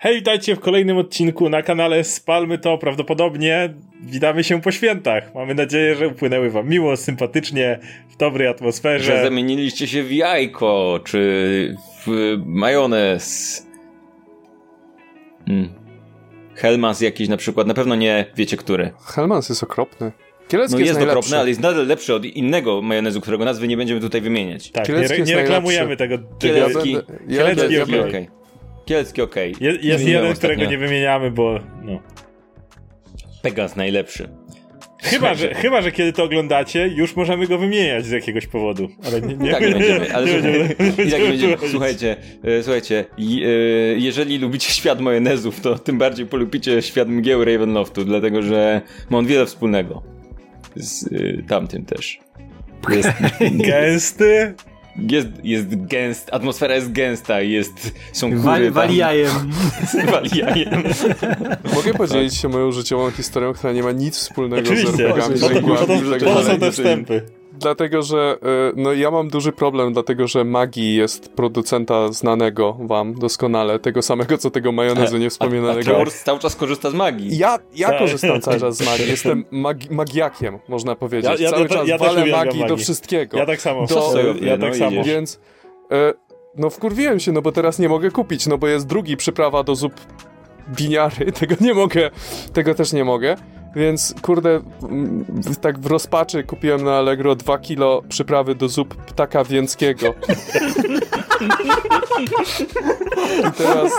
Hej, witajcie w kolejnym odcinku na kanale Spalmy to. Prawdopodobnie witamy się po świętach. Mamy nadzieję, że upłynęły wam miło, sympatycznie, w dobrej atmosferze. Że zamieniliście się w jajko, czy w majonez. Hmm. Helmans jakiś na przykład, na pewno nie wiecie który. Helmans jest okropny. Kielecki no jest, jest okropny, ale jest nadal lepszy od innego majonezu, którego nazwy nie będziemy tutaj wymieniać. Tak, nie, nie reklamujemy tego. Kielecki, Ja Kielecki, ja. Kielecki okej. Je, jest Zmieniłem jeden, którego nie wymieniamy, bo no. Pegas najlepszy. Chyba że, chyba, że kiedy to oglądacie, już możemy go wymieniać z jakiegoś powodu. Ale nie, nie, tak nie będziemy, ale nie będziemy- i tak będziemy. Słuchajcie, e, słuchajcie, e, jeżeli lubicie świat majonezów, to tym bardziej polubicie świat mgieł Ravenloftu, dlatego że ma on wiele wspólnego z e, tamtym też. Jest, Gęsty. Jest, jest gęst, atmosfera jest gęsta, jest, są góry Wali, tam, wali jajem. wali jajem. Mogę podzielić się moją życiową historią, która nie ma nic wspólnego Oczywiście. z RPGami, Po to, to, tak po to są dalej. te wstępy. Dlatego, że y, no, ja mam duży problem, dlatego że Magi jest producenta znanego wam doskonale, tego samego, co tego majonezu A, a niewspominanego. Trevor cały czas korzysta z magii. Ja, ja Tak. korzystam cały czas z magii, jestem magi magiakiem, można powiedzieć. Ja- ja- cały ja- czas ja walę uwielbiam magii do wszystkiego. Ja tak samo. Do- sobie, ja no tak i samo. idziesz. Więc e, no wkurwiłem się, no bo teraz nie mogę kupić, no bo jest drugi przyprawa do zup winiary, tego nie mogę, tego też nie mogę. Więc kurde, mm, tak w rozpaczy kupiłem na Allegro 2 kilo przyprawy do zup ptaka więckiego. I teraz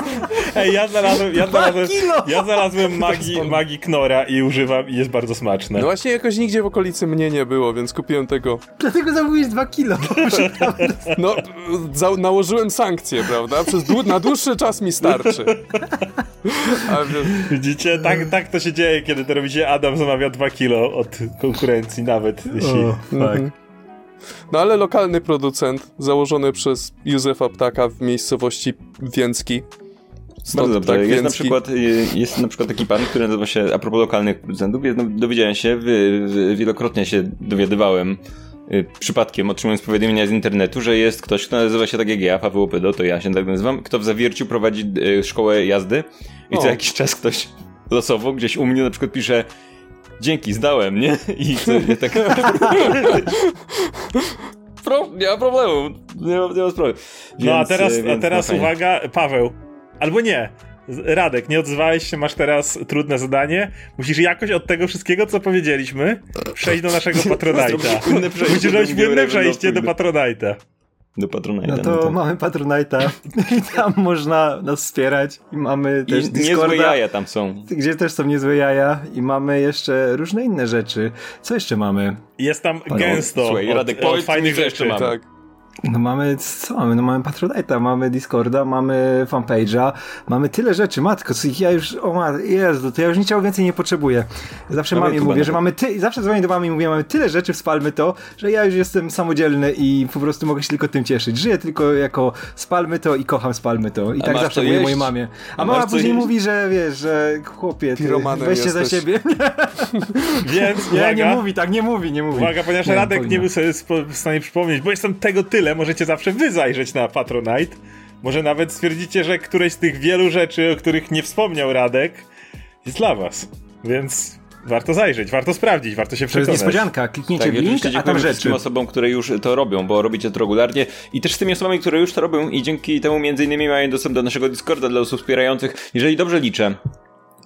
Ej, ja znalazłem, ja znalazłem, ja znalazłem magii, magii Knora i używam i jest bardzo smaczne. no właśnie jakoś nigdzie w okolicy mnie nie było, więc kupiłem tego. Dlatego zamówiłeś dwa kilo. No, za, nałożyłem sankcje, prawda? Przez dłu- na dłuższy czas mi starczy. Widzicie? Tak, tak to się dzieje, kiedy to robicie Adam zamawia 2 kilo od konkurencji nawet, jeśli... O, Mhm. Tak. No ale lokalny producent, założony przez Józefa Ptaka w miejscowości Więcki. Stąd Bardzo dobrze. Ptak jest, na przykład, y, jest na przykład taki pan, który nazywa się, a propos lokalnych producentów, no, dowiedziałem się, wy, wy, wielokrotnie się dowiadywałem, y, przypadkiem otrzymując powiadomienia z internetu, że jest ktoś, kto nazywa się tak jak ja, Paweł to ja się tak nazywam, kto w Zawierciu prowadzi y, szkołę jazdy i co O. jakiś czas ktoś losowo gdzieś u mnie na przykład pisze dzięki, zdałem, nie? I ja tak... Pro, nie ma problemu, nie ma, nie ma sprawy. No a Więc, teraz, a więc teraz no uwaga, Paweł. Albo nie. Radek, nie odzwałeś się, masz teraz trudne zadanie. Musisz jakoś od tego wszystkiego, co powiedzieliśmy, przejść do naszego Patronite'a. Musisz do drugiego płynne przejście do gdy- Patronite'a. Do Patronite'a. No to tak. mamy Patronite'a i tam można nas wspierać i mamy też I niezłe jaja tam są. gdzie też są niezłe jaja i mamy jeszcze różne inne rzeczy. Co jeszcze mamy? Jest tam gęsto Słuchaj, od, Radek, od mi, fajnych jeszcze rzeczy. mamy. Tak. No mamy, co mamy? No mamy Patronite'a, mamy Discorda, mamy fanpage'a, mamy tyle rzeczy, matko, co ja już, o ma, Jezu, to ja już niczego więcej nie potrzebuję. Zawsze Mamy mamie mówię, że mamy ty, zawsze dzwonię do mamy i mówię, mamy tyle rzeczy, spalmy to, że ja już jestem samodzielny i po prostu mogę się tylko tym cieszyć. Żyję tylko jako spalmy to i kocham spalmy to. I A tak zawsze mówię jeść? mojej mamie. A, A mama później jeść? mówi, że wiesz, że chłopie, ty, Piromanem weźcie za siebie. Więc Nie, nie mówi tak, nie mówi, nie mówi. uwaga, ponieważ Nie, Radek nie był sobie w stanie przypomnieć, bo jest tam tego tyle, możecie zawsze wy zajrzeć na Patronite. Może nawet stwierdzicie, że któreś z tych wielu rzeczy, o których nie wspomniał Radek, jest dla was. Więc warto zajrzeć, warto sprawdzić, warto się To jest przekonać. niespodzianka, kliknięcie Tak, w link, oczywiście a tam rzeczy. wszystkim osobom, które już to robią, bo robicie to regularnie i też z tymi osobami, które już to robią i dzięki temu między innymi mają dostęp do naszego Discorda dla osób wspierających. Jeżeli dobrze liczę,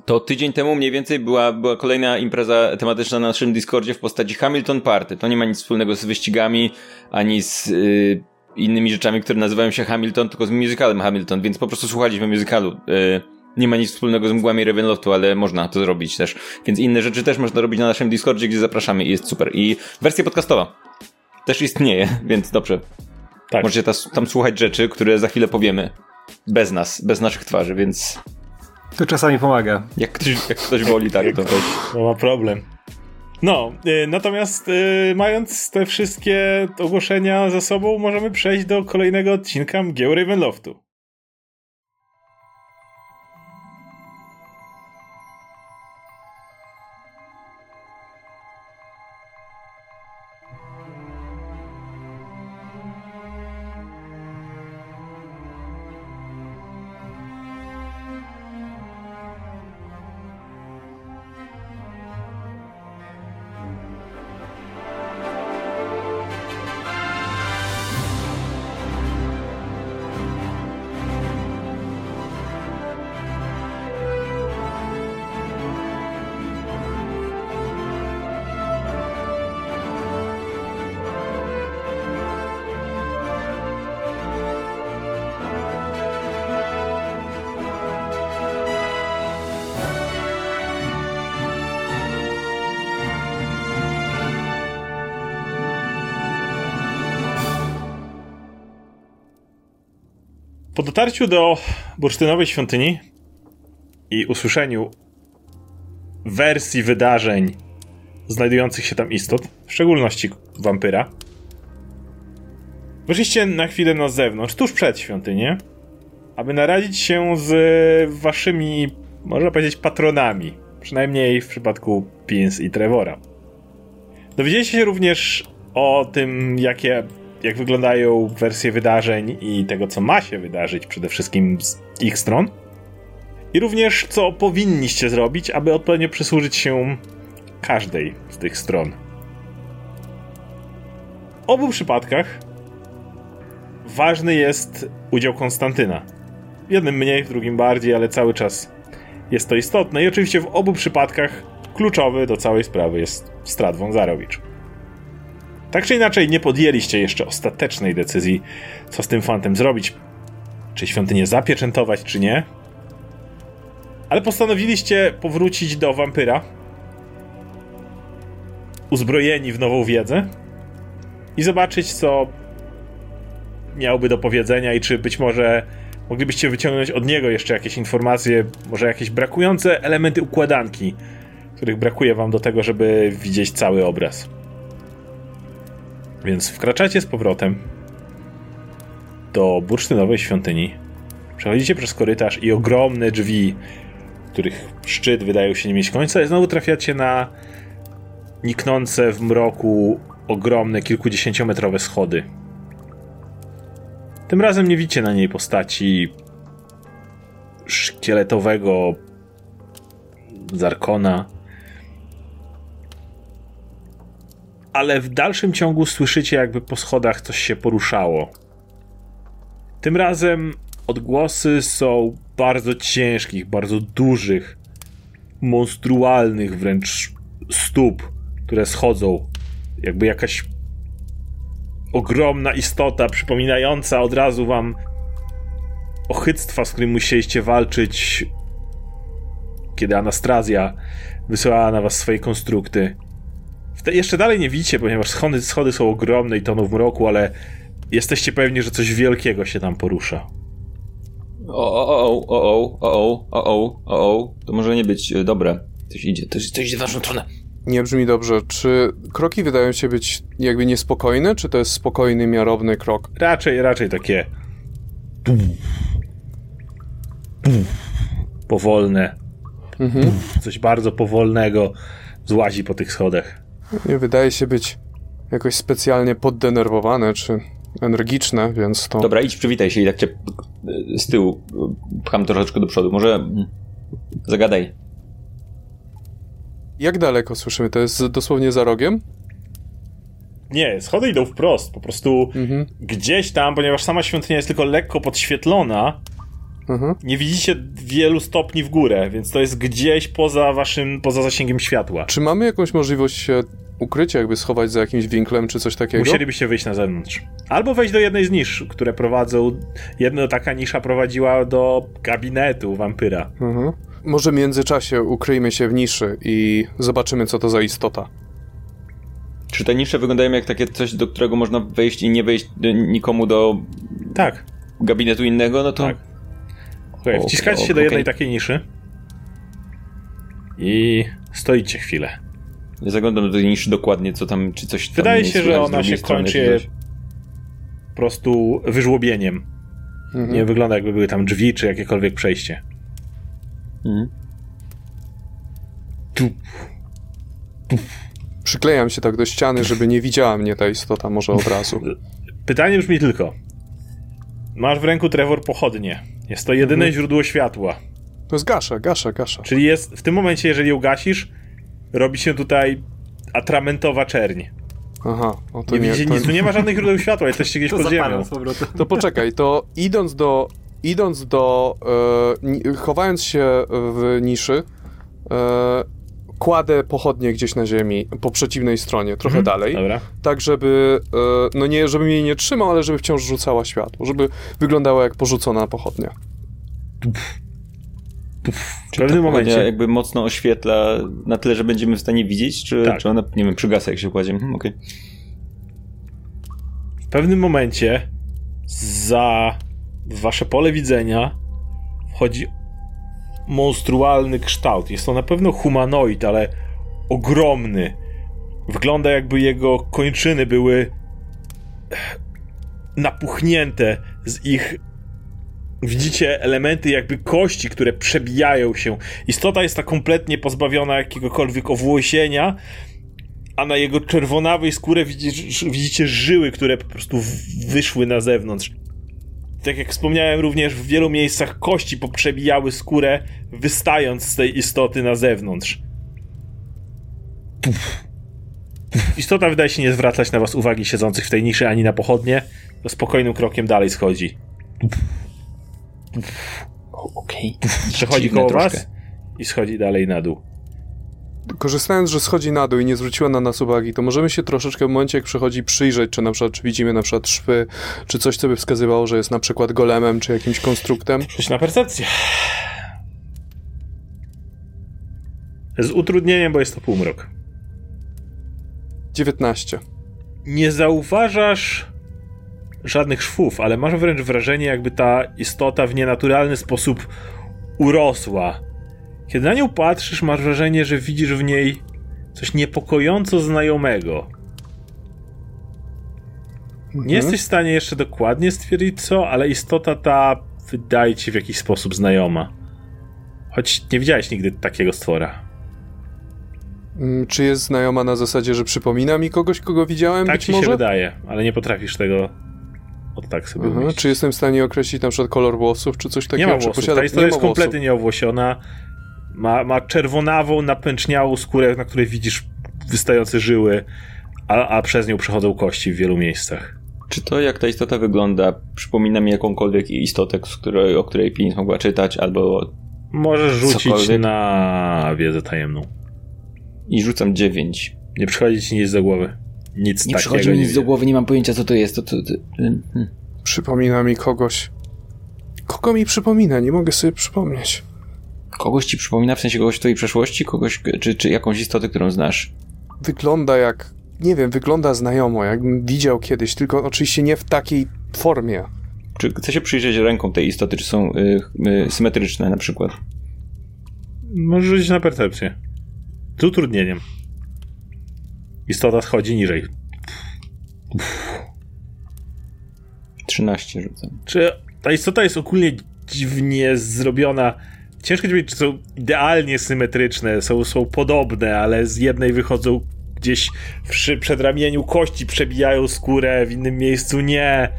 to tydzień temu mniej więcej była, była kolejna impreza tematyczna na naszym Discordzie w postaci Hamilton Party. To nie ma nic wspólnego z wyścigami, ani z y, innymi rzeczami, które nazywają się Hamilton, tylko z musicalem Hamilton, więc po prostu słuchaliśmy musicalu. Y, nie ma nic wspólnego z mgłami Ravenloftu, ale można to zrobić też. Więc inne rzeczy też można robić na naszym Discordzie, gdzie zapraszamy i jest super. I wersja podcastowa też istnieje, więc dobrze. Tak. Możecie tam słuchać rzeczy, które za chwilę powiemy. Bez nas, bez naszych twarzy, więc To czasami pomaga. jak ktoś, jak ktoś woli, tak, to weź. No ma problem. No, y, natomiast y, mając te wszystkie ogłoszenia za sobą, możemy przejść do kolejnego odcinka Mgieł Ravenloftu. Dotarciu do bursztynowej świątyni i usłyszeniu wersji wydarzeń znajdujących się tam istot, w szczególności wampyra, wyszliście na chwilę na zewnątrz, tuż przed świątynię, aby naradzić się z waszymi, można powiedzieć, patronami. Przynajmniej w przypadku Pins i Trevora. Dowiedzieliście się również o tym, jakie, jak wyglądają wersje wydarzeń i tego, co ma się wydarzyć przede wszystkim z ich stron. I również, co powinniście zrobić, aby odpowiednio przysłużyć się każdej z tych stron. W obu przypadkach ważny jest udział Konstantyna. W jednym mniej, w drugim bardziej, ale cały czas jest to istotne. I oczywiście w obu przypadkach kluczowy do całej sprawy jest Strat Wązarowicz. Tak czy inaczej, nie podjęliście jeszcze ostatecznej decyzji, co z tym fantem zrobić. Czy świątynię zapieczętować, czy nie. Ale postanowiliście powrócić do wampyra, uzbrojeni w nową wiedzę i zobaczyć, co miałby do powiedzenia i czy być może moglibyście wyciągnąć od niego jeszcze jakieś informacje, może jakieś brakujące elementy układanki, których brakuje wam do tego, żeby widzieć cały obraz. Więc wkraczacie z powrotem do bursztynowej świątyni. Przechodzicie przez korytarz i ogromne drzwi, których szczyt wydają się nie mieć końca, i znowu trafiacie na niknące w mroku ogromne, kilkudziesięciometrowe schody. Tym razem nie widzicie na niej postaci szkieletowego Zarkona. Ale w dalszym ciągu słyszycie, jakby po schodach coś się poruszało. Tym razem odgłosy są bardzo ciężkich, bardzo dużych, monstrualnych wręcz stóp, które schodzą. Jakby jakaś ogromna istota, przypominająca od razu wam ochyctwa, z którym musieliście walczyć, kiedy Anastrazja wysyłała na was swoje konstrukty. Jeszcze dalej nie widzicie, ponieważ schody, schody są ogromne i toną w mroku, ale jesteście pewni, że coś wielkiego się tam porusza. O, o, o, o, o, o, o, o, o, o, to może nie być e, dobre. Coś idzie, coś, coś idzie w naszą stronę. Nie brzmi dobrze. Czy kroki wydają się być jakby niespokojne, czy to jest spokojny, miarowny krok? Raczej, raczej takie powolne. Mhm. Coś bardzo powolnego złazi po tych schodach. Nie wydaje się być jakoś specjalnie poddenerwowane, czy energiczne, więc to... Dobra, idź, przywitaj się i tak cię z tyłu pcham troszeczkę do przodu. Może zagadaj. Jak daleko słyszymy? To jest dosłownie za rogiem? Nie, schody idą wprost. Po prostu mhm. gdzieś tam, ponieważ sama świątynia jest tylko lekko podświetlona, mhm. nie widzicie wielu stopni w górę, więc to jest gdzieś poza waszym, poza zasięgiem światła. Czy mamy jakąś możliwość się ukrycia, jakby schować za jakimś winklem czy coś takiego? Musielibyście wyjść na zewnątrz. Albo wejść do jednej z nisz, które prowadzą. Jedna taka nisza prowadziła do gabinetu wampyra. Mhm. Może w międzyczasie ukryjmy się w niszy i zobaczymy, co to za istota. Czy te nisze wyglądają jak takie coś, do którego można wejść i nie wejść nikomu do. Tak. Gabinetu innego? No to. Tak. Okay, wciskacie się do jednej takiej niszy. I stoicie chwilę. Ja zaglądam do tej niszy dokładnie, co tam, czy coś tam Wydaje się, że ona się kończy po prostu wyżłobieniem. Mhm. Nie wygląda jakby były tam drzwi, czy jakiekolwiek przejście. Mhm. Przyklejam się tak do ściany, żeby nie widziała mnie ta istota może od razu. Pytanie brzmi tylko. Masz w ręku Trevor pochodnie. Jest to jedyne mhm. źródło światła. To jest gasza, gasza, gasza. Czyli jest w tym momencie, jeżeli ugasisz, robi się tutaj atramentowa czerń. Aha, o to nie, nie to... nic, tu nie ma żadnych źródeł światła, jesteście gdzieś to pod ziemią. To poczekaj, to idąc do idąc do, e, chowając się w niszy, e, kładę pochodnie gdzieś na ziemi, po przeciwnej stronie, trochę mhm, dalej. Dobra. Tak, żeby, e, no nie, żeby mnie nie trzymał, ale żeby wciąż rzucała światło, żeby wyglądała jak porzucona pochodnia. W pewnym momencie jakby mocno oświetla na tyle, że będziemy w stanie widzieć, czy, tak. czy ona, nie wiem, przygasa jak się kładzie. Hmm, okay. W pewnym momencie za wasze pole widzenia wchodzi monstrualny kształt. Jest to na pewno humanoid, ale ogromny. Wygląda jakby jego kończyny były napuchnięte z ich widzicie elementy jakby kości, które przebijają się. Istota jest ta kompletnie pozbawiona jakiegokolwiek owłosienia, a na jego czerwonawej skórze widzicie, widzicie żyły, które po prostu wyszły na zewnątrz. Tak jak wspomniałem również, w wielu miejscach kości poprzebijały skórę, wystając z tej istoty na zewnątrz. Istota wydaje się nie zwracać na was uwagi siedzących w tej niszy ani na pochodnie. To spokojnym krokiem dalej schodzi. Okej. Przechodzi Dziwne koło troszkę. was i schodzi dalej na dół. Korzystając, że schodzi na dół i nie zwróciła na nas uwagi, to możemy się troszeczkę w momencie, jak przechodzi, przyjrzeć, czy na przykład, czy widzimy na przykład szwy, czy coś, co by wskazywało, że jest na przykład golemem, czy jakimś konstruktem. Rzuć na percepcję. Z utrudnieniem, bo jest to półmrok. 19. Nie zauważasz żadnych szwów, ale masz wręcz wrażenie, jakby ta istota w nienaturalny sposób urosła. Kiedy na nią patrzysz, masz wrażenie, że widzisz w niej coś niepokojąco znajomego. Nie jesteś w stanie jeszcze dokładnie stwierdzić co, ale istota ta wydaje ci w jakiś sposób znajoma. Choć nie widziałeś nigdy takiego stwora. Mm, Czy jest znajoma na zasadzie, że przypomina mi kogoś, kogo widziałem? Tak ci może? się wydaje, ale nie potrafisz tego od tak sobie Aha, umieścić. czy jestem w stanie określić na przykład kolor włosów, czy coś Nie takiego? ma Czy włosów. Ta istota nie jest ma kompletnie nieowłosiona. Ma, ma czerwonawą, napęczniałą skórę, na której widzisz wystające żyły, a, a przez nią przechodzą kości w wielu miejscach. Czy to, jak ta istota wygląda, przypomina mi jakąkolwiek istotę, z której, o której Pinis mogła czytać, albo... Możesz rzucić Cokolwiek. na wiedzę tajemną. I rzucam 9. Nie przychodzi ci nic do głowy. Nic Nie przychodzi mi nie nic do widzisz. głowy, nie mam pojęcia co to jest. To, to, to, hmm. Przypomina mi kogoś. Kogo mi przypomina? Nie mogę sobie przypomnieć. Kogoś ci przypomina, w sensie kogoś w twojej przeszłości? Kogoś, czy, czy jakąś istotę, którą znasz? Wygląda jak... Nie wiem, wygląda znajomo, jakbym widział kiedyś, tylko oczywiście nie w takiej formie. Czy chcę się przyjrzeć ręką tej istoty, czy są y, y, symetryczne na przykład? Możesz rzucić na percepcję. Z utrudnieniem. Istota schodzi niżej. 13 rzucam. Czy ta istota jest ogólnie dziwnie zrobiona? Ciężko powiedzieć, czy są idealnie symetryczne, są, są podobne, ale z jednej wychodzą gdzieś przy przedramieniu kości, przebijają skórę, w innym miejscu nie.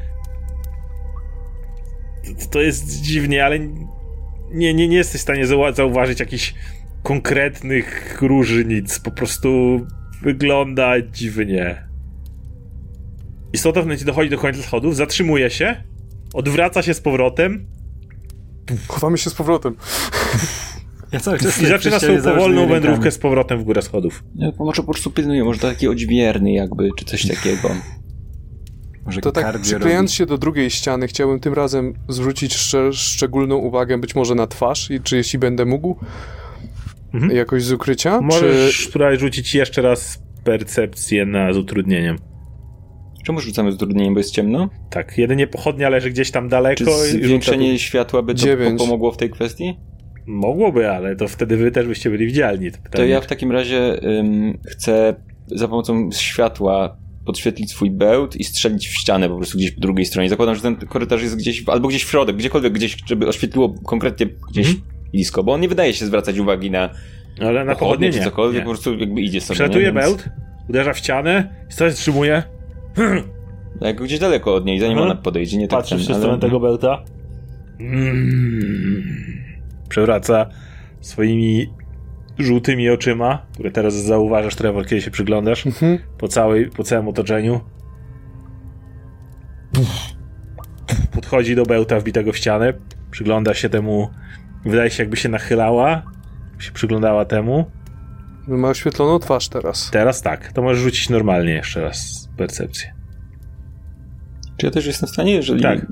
To- jest dziwnie, ale nie, nie, nie jesteś w stanie zau- zauważyć jakichś konkretnych różnic. Po prostu wygląda dziwnie. Istota w momencie dochodzi do końca schodów, zatrzymuje się, odwraca się z powrotem Chowamy się z powrotem. Ja cały czas i zaczyna swoją powolną wędrówkę z powrotem w górę schodów. Ja może po prostu pilnuję, może to taki odźwierny jakby, czy coś takiego. Może To tak przyklejając robi. się do drugiej ściany, chciałbym tym razem zwrócić szcze- szczególną uwagę być może na twarz, i czy jeśli będę mógł, Mhm. jakoś z ukrycia, Możesz czy... spróbować rzucić jeszcze raz percepcję na z utrudnieniem. Czemu rzucamy z bo jest ciemno? Tak, jedynie pochodnia leży gdzieś tam daleko Czy zwiększenie tu- światła by to pomogło w tej kwestii? Mogłoby, ale to wtedy wy też byście byli widzialni. To, To ja w takim razie ym, chcę za pomocą światła podświetlić swój bełt i strzelić w ścianę po prostu gdzieś po drugiej stronie. Zakładam, że ten korytarz jest gdzieś, albo gdzieś w środek, gdziekolwiek gdzieś, żeby oświetliło konkretnie gdzieś Mhm. blisko, bo on nie wydaje się zwracać uwagi na Ale na pochodnie pochodnie czy cokolwiek, nie. po prostu jakby idzie sobie. Przelatuje nie? Więc- bełt, uderza w ścianę, się zatrzymuje, Jak gdzieś daleko od niej, zanim Mhm. ona podejdzie, nie tak patrzysz ten, się w stronę tego bełta. Mm. Przewraca swoimi żółtymi oczyma, które teraz zauważasz, Trevor, kiedy się przyglądasz Mhm. po, całej, po całym otoczeniu. Podchodzi do bełta wbitego w ścianę, przygląda się temu, wydaje się jakby się nachylała, się przyglądała temu. Ma oświetloną twarz teraz. Teraz tak, to możesz rzucić normalnie jeszcze raz percepcję. Czy ja też jestem w stanie, jeżeli... Tak.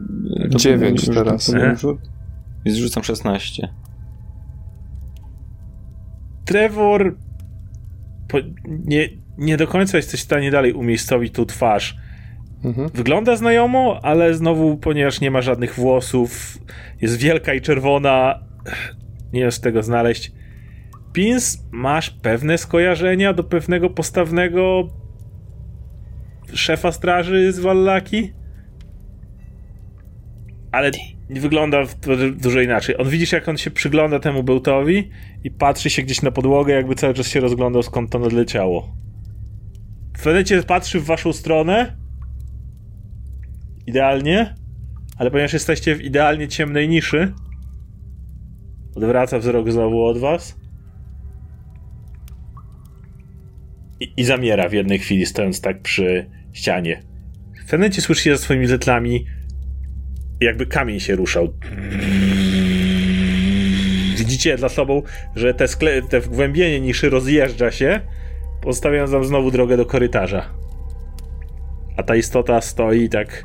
to Dziewięć powiem, teraz. że to E? rzut? Więc rzucam 16. Trevor po, nie, nie do końca jesteś w stanie dalej umiejscowić tą twarz. Wygląda znajomo, ale znowu, ponieważ nie ma żadnych włosów, jest wielka i czerwona, nie jest z tego znaleźć. Pins, masz pewne skojarzenia do pewnego postawnego szefa straży z Wallaki? Ale nie wygląda dużo inaczej. On widzisz, jak on się przygląda temu bełtowi i patrzy się gdzieś na podłogę, jakby cały czas się rozglądał, skąd to nadleciało. W pewnym patrzy w waszą stronę. Idealnie. Ale ponieważ jesteście w idealnie ciemnej niszy, odwraca wzrok znowu od was. I, zamiera w jednej chwili, stojąc tak przy ścianie. W pewnym momencie słyszycie za swoimi zetlami, jakby kamień się ruszał. Widzicie za sobą, że te, skle- te wgłębienie niszy rozjeżdża się, pozostawiając wam znowu drogę do korytarza. A ta istota stoi tak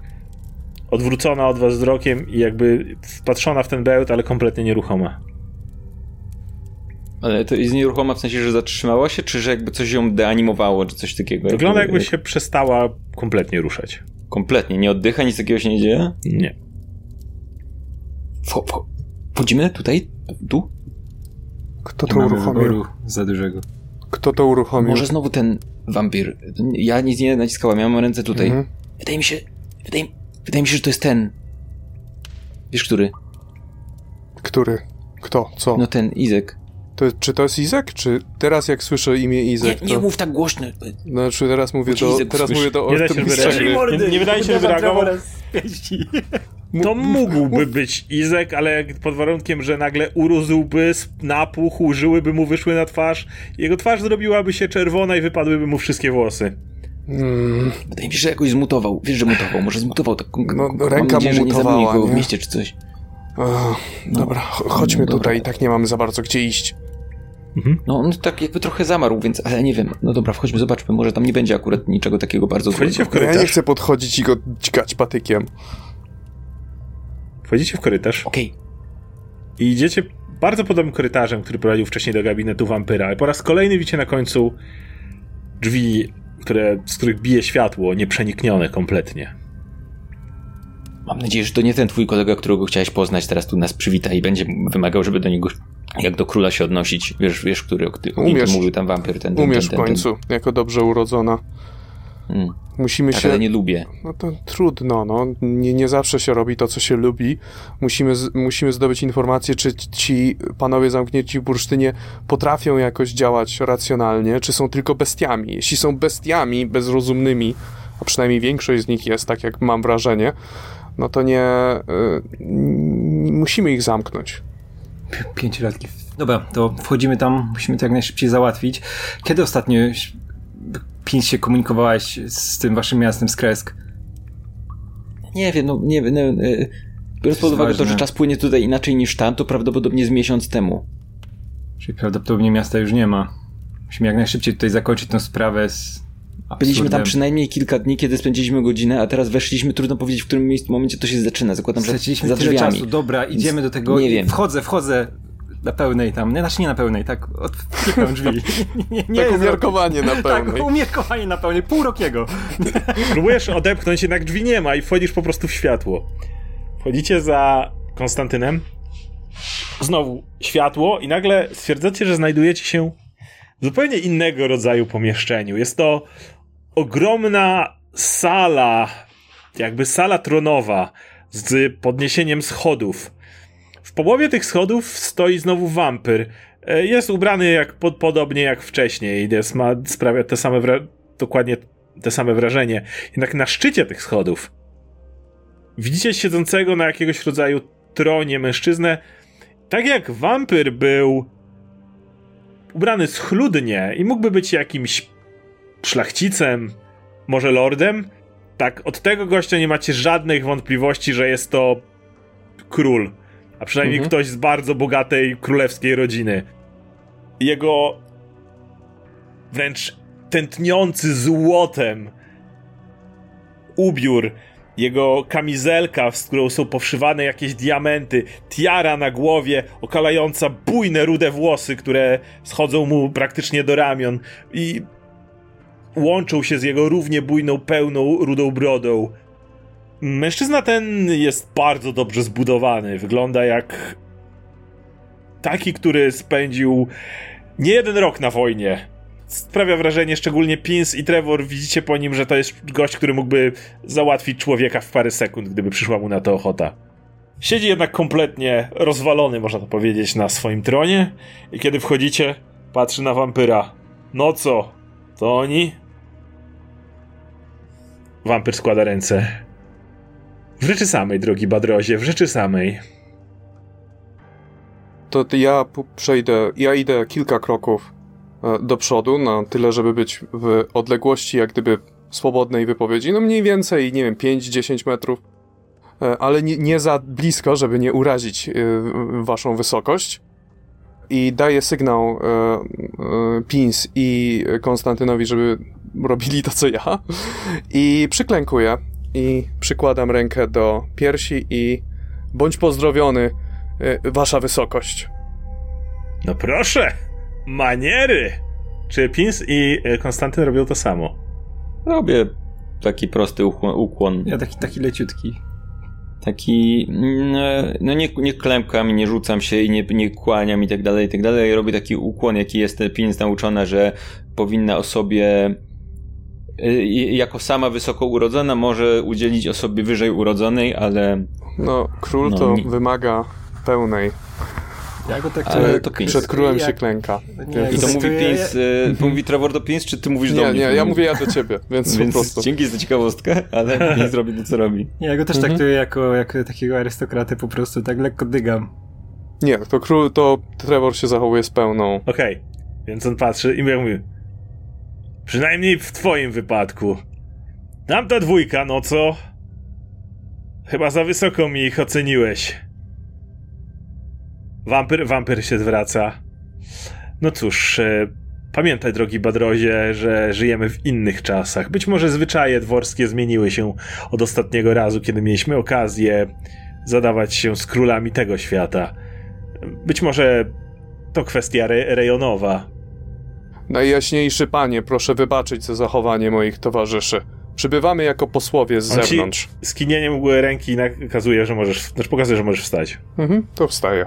odwrócona od was wzrokiem i jakby wpatrzona w ten bełt, ale kompletnie nieruchoma. Ale to jest nieruchoma w sensie, że zatrzymała się, czy że jakby coś ją deanimowało, czy coś takiego? Wygląda jakby się przestała kompletnie ruszać. Kompletnie, nie oddycha, nic takiego się nie dzieje? Nie. Wcho- wcho- Wchodzimy tutaj? Tu? Kto to uruchomił? za dużego. Kto to uruchomił? Może znowu ten wampir. Ja nic nie naciskałem, ja mam ręce tutaj. Mhm. Wydaje mi się, wydaje, wydaje mi się, że to jest ten. Wiesz, który? Który? Kto? Co? No ten, Izek. To, czy to jest Izek? Czy teraz jak słyszę imię Nie, Izek, nie to... mów tak głośno. Znaczy teraz mówię Bo ci do, teraz mówię do Nie da się ortomistrza wyrazić. gry. Nie- nie wydaje się, żeby reagował. To mógłby być Izek, ale pod warunkiem, że nagle urósłby, napuchł, żyłyby mu wyszły na twarz, jego twarz zrobiłaby się czerwona i wypadłyby mu wszystkie włosy. Mm, Wydaje mi się, że jakoś zmutował. Wiesz, że mutował. Może zmutował. Tak, No, ręka nadzieję, mu że nie mutowała, go w nie? mieście czy coś. ach, dobra, ch- chodźmy Dobra. tutaj, tak nie mamy za bardzo gdzie iść. No on tak jakby trochę zamarł, więc, ale nie wiem. No dobra, wchodźmy, zobaczmy. Może tam nie będzie akurat niczego takiego bardzo Wchodzicie w złego. Ja nie korytarz. chcę podchodzić i go dźgać patykiem. Wchodzicie w korytarz Okej. i idziecie bardzo podobnym korytarzem, który prowadził wcześniej do gabinetu wampyra, ale po raz kolejny widzicie na końcu drzwi, które, z których bije światło, nieprzeniknione kompletnie. Mam nadzieję, że to nie ten twój kolega, którego chciałeś poznać, teraz tu nas przywita i będzie wymagał, żeby do niego jak do króla się odnosić. Wiesz, wiesz który, Umiesz. mówił tam wampir, ten, ten, Umiesz ten, w ten, końcu, jako dobrze urodzona. ten. Mm. Musimy Tak, się... ale nie lubię. No to trudno, no. Nie, nie zawsze się robi to, co się lubi. Musimy, z, musimy zdobyć informację, czy ci panowie zamknięci w bursztynie potrafią jakoś działać racjonalnie, czy są tylko bestiami. Jeśli są bestiami bezrozumnymi, a przynajmniej większość z nich jest, tak jak mam wrażenie, no to nie... Y, musimy ich zamknąć. Pięciolatki. Dobra, to wchodzimy tam, musimy to jak najszybciej załatwić. Kiedy ostatnio Pins się komunikowałaś z tym waszym miastem z Kresk? Nie wiem, no nie wiem. No, e, biorąc pod uwagę to, ważne. że czas płynie tutaj inaczej niż tam, to prawdopodobnie z miesiąc temu. Czyli prawdopodobnie miasta już nie ma. Musimy jak najszybciej tutaj zakończyć tę sprawę z Byliśmy tam przynajmniej kilka dni, kiedy spędziliśmy godzinę, a teraz weszliśmy, trudno powiedzieć, w którym miejscu, momencie to się zaczyna. Zakładam, że Straciliśmy za tyle drzwiami. czasu. Dobra, idziemy do tego. nie wiem. Wchodzę, wchodzę na pełnej tam. Nie, znaczy nie na pełnej, tak odpikam drzwi. Nie, nie, nie tak umiarkowanie na Tak, pełnej. umiarkowanie na pełnej, pół rokiego. Próbujesz odepchnąć, jednak drzwi nie ma i wchodzisz po prostu w światło. Wchodzicie za Konstantynem. Znowu światło i nagle stwierdzacie, że znajdujecie się w zupełnie innego rodzaju pomieszczeniu. Jest to ogromna sala, jakby sala tronowa z podniesieniem schodów. W połowie tych schodów stoi znowu wampyr. E, Jest ubrany jak, pod, podobnie jak wcześniej. Jest, ma, sprawia te same wra- dokładnie te same wrażenie. Jednak na szczycie tych schodów widzicie siedzącego na jakiegoś rodzaju tronie mężczyznę. Tak jak wampyr był ubrany schludnie i mógłby być jakimś szlachcicem, może lordem, tak od tego gościa nie macie żadnych wątpliwości, że jest to król. A przynajmniej Mhm. ktoś z bardzo bogatej królewskiej rodziny. Jego wręcz tętniący złotem ubiór, jego kamizelka, z którą są powszywane jakieś diamenty, tiara na głowie, okalająca bujne rude włosy, które schodzą mu praktycznie do ramion i łączą się z jego równie bujną, pełną, rudą brodą. Mężczyzna ten jest bardzo dobrze zbudowany. Wygląda jak taki, który spędził nie jeden rok na wojnie. Sprawia wrażenie, szczególnie Pins i Trevor, widzicie po nim, że to jest gość, który mógłby załatwić człowieka w parę sekund, gdyby przyszła mu na to ochota. Siedzi jednak kompletnie rozwalony, można to powiedzieć, na swoim tronie i kiedy wchodzicie, patrzy na wampyra. No co? To oni? Wampyr składa ręce. W rzeczy samej, drogi Badrozie, w rzeczy samej. To ja przejdę, ja idę kilka kroków e, do przodu, na tyle, żeby być w odległości jak gdyby swobodnej wypowiedzi, no mniej więcej, nie wiem, 5-10 metrów, E, ale nie, nie za blisko, żeby nie urazić e, waszą wysokość. I daję sygnał Pins i Konstantynowi, żeby robili to, co ja. I przyklękuję i przykładam rękę do piersi i bądź pozdrowiony, e, wasza wysokość. No proszę! Maniery! Czy Pins i e, Konstantyn robią to samo? Robię taki prosty ukłon. Ja taki, taki leciutki. Taki, mm, no nie, nie klękam, nie rzucam się i nie, nie kłaniam i tak dalej, i tak dalej. Robię taki ukłon, jaki jest Pins nauczona, że powinna osobie y, jako sama wysoko urodzona może udzielić osobie wyżej urodzonej, ale, No, król No, to nie- wymaga pełnej. Ja go tak ale to Pins. Przed królem się Jak- klęka. Nie, I to mówi ja- Pins, y, mówi Trevor do Pins, czy ty mówisz do Nie, mnie? nie, ja mówię ja do ciebie, więc, po Więc prostu. dzięki za ciekawostkę, ale Pins robi to, co robi. Nie, ja go też Mhm. traktuję jako, jako takiego arystokratę, po prostu tak lekko dygam. Nie, to król, to Trevor się zachowuje z pełną. Okej, więc on patrzy i mówi Przynajmniej w twoim wypadku. Tamta dwójka, no co? Chyba za wysoko mi ich oceniłeś. Wampyr, wampyr się zwraca. No cóż, e, pamiętaj, drogi Badrozie, że żyjemy w innych czasach. Być może zwyczaje dworskie zmieniły się od ostatniego razu, kiedy mieliśmy okazję zadawać się z królami tego świata. Być może to kwestia re rejonowa. Najjaśniejszy panie, proszę wybaczyć za zachowanie moich towarzyszy. Przybywamy jako posłowie z On ci- zewnątrz. Skinieniem ręki nakazuje, że możesz, znaczy pokazuje, że możesz wstać. Mhm, to wstaję.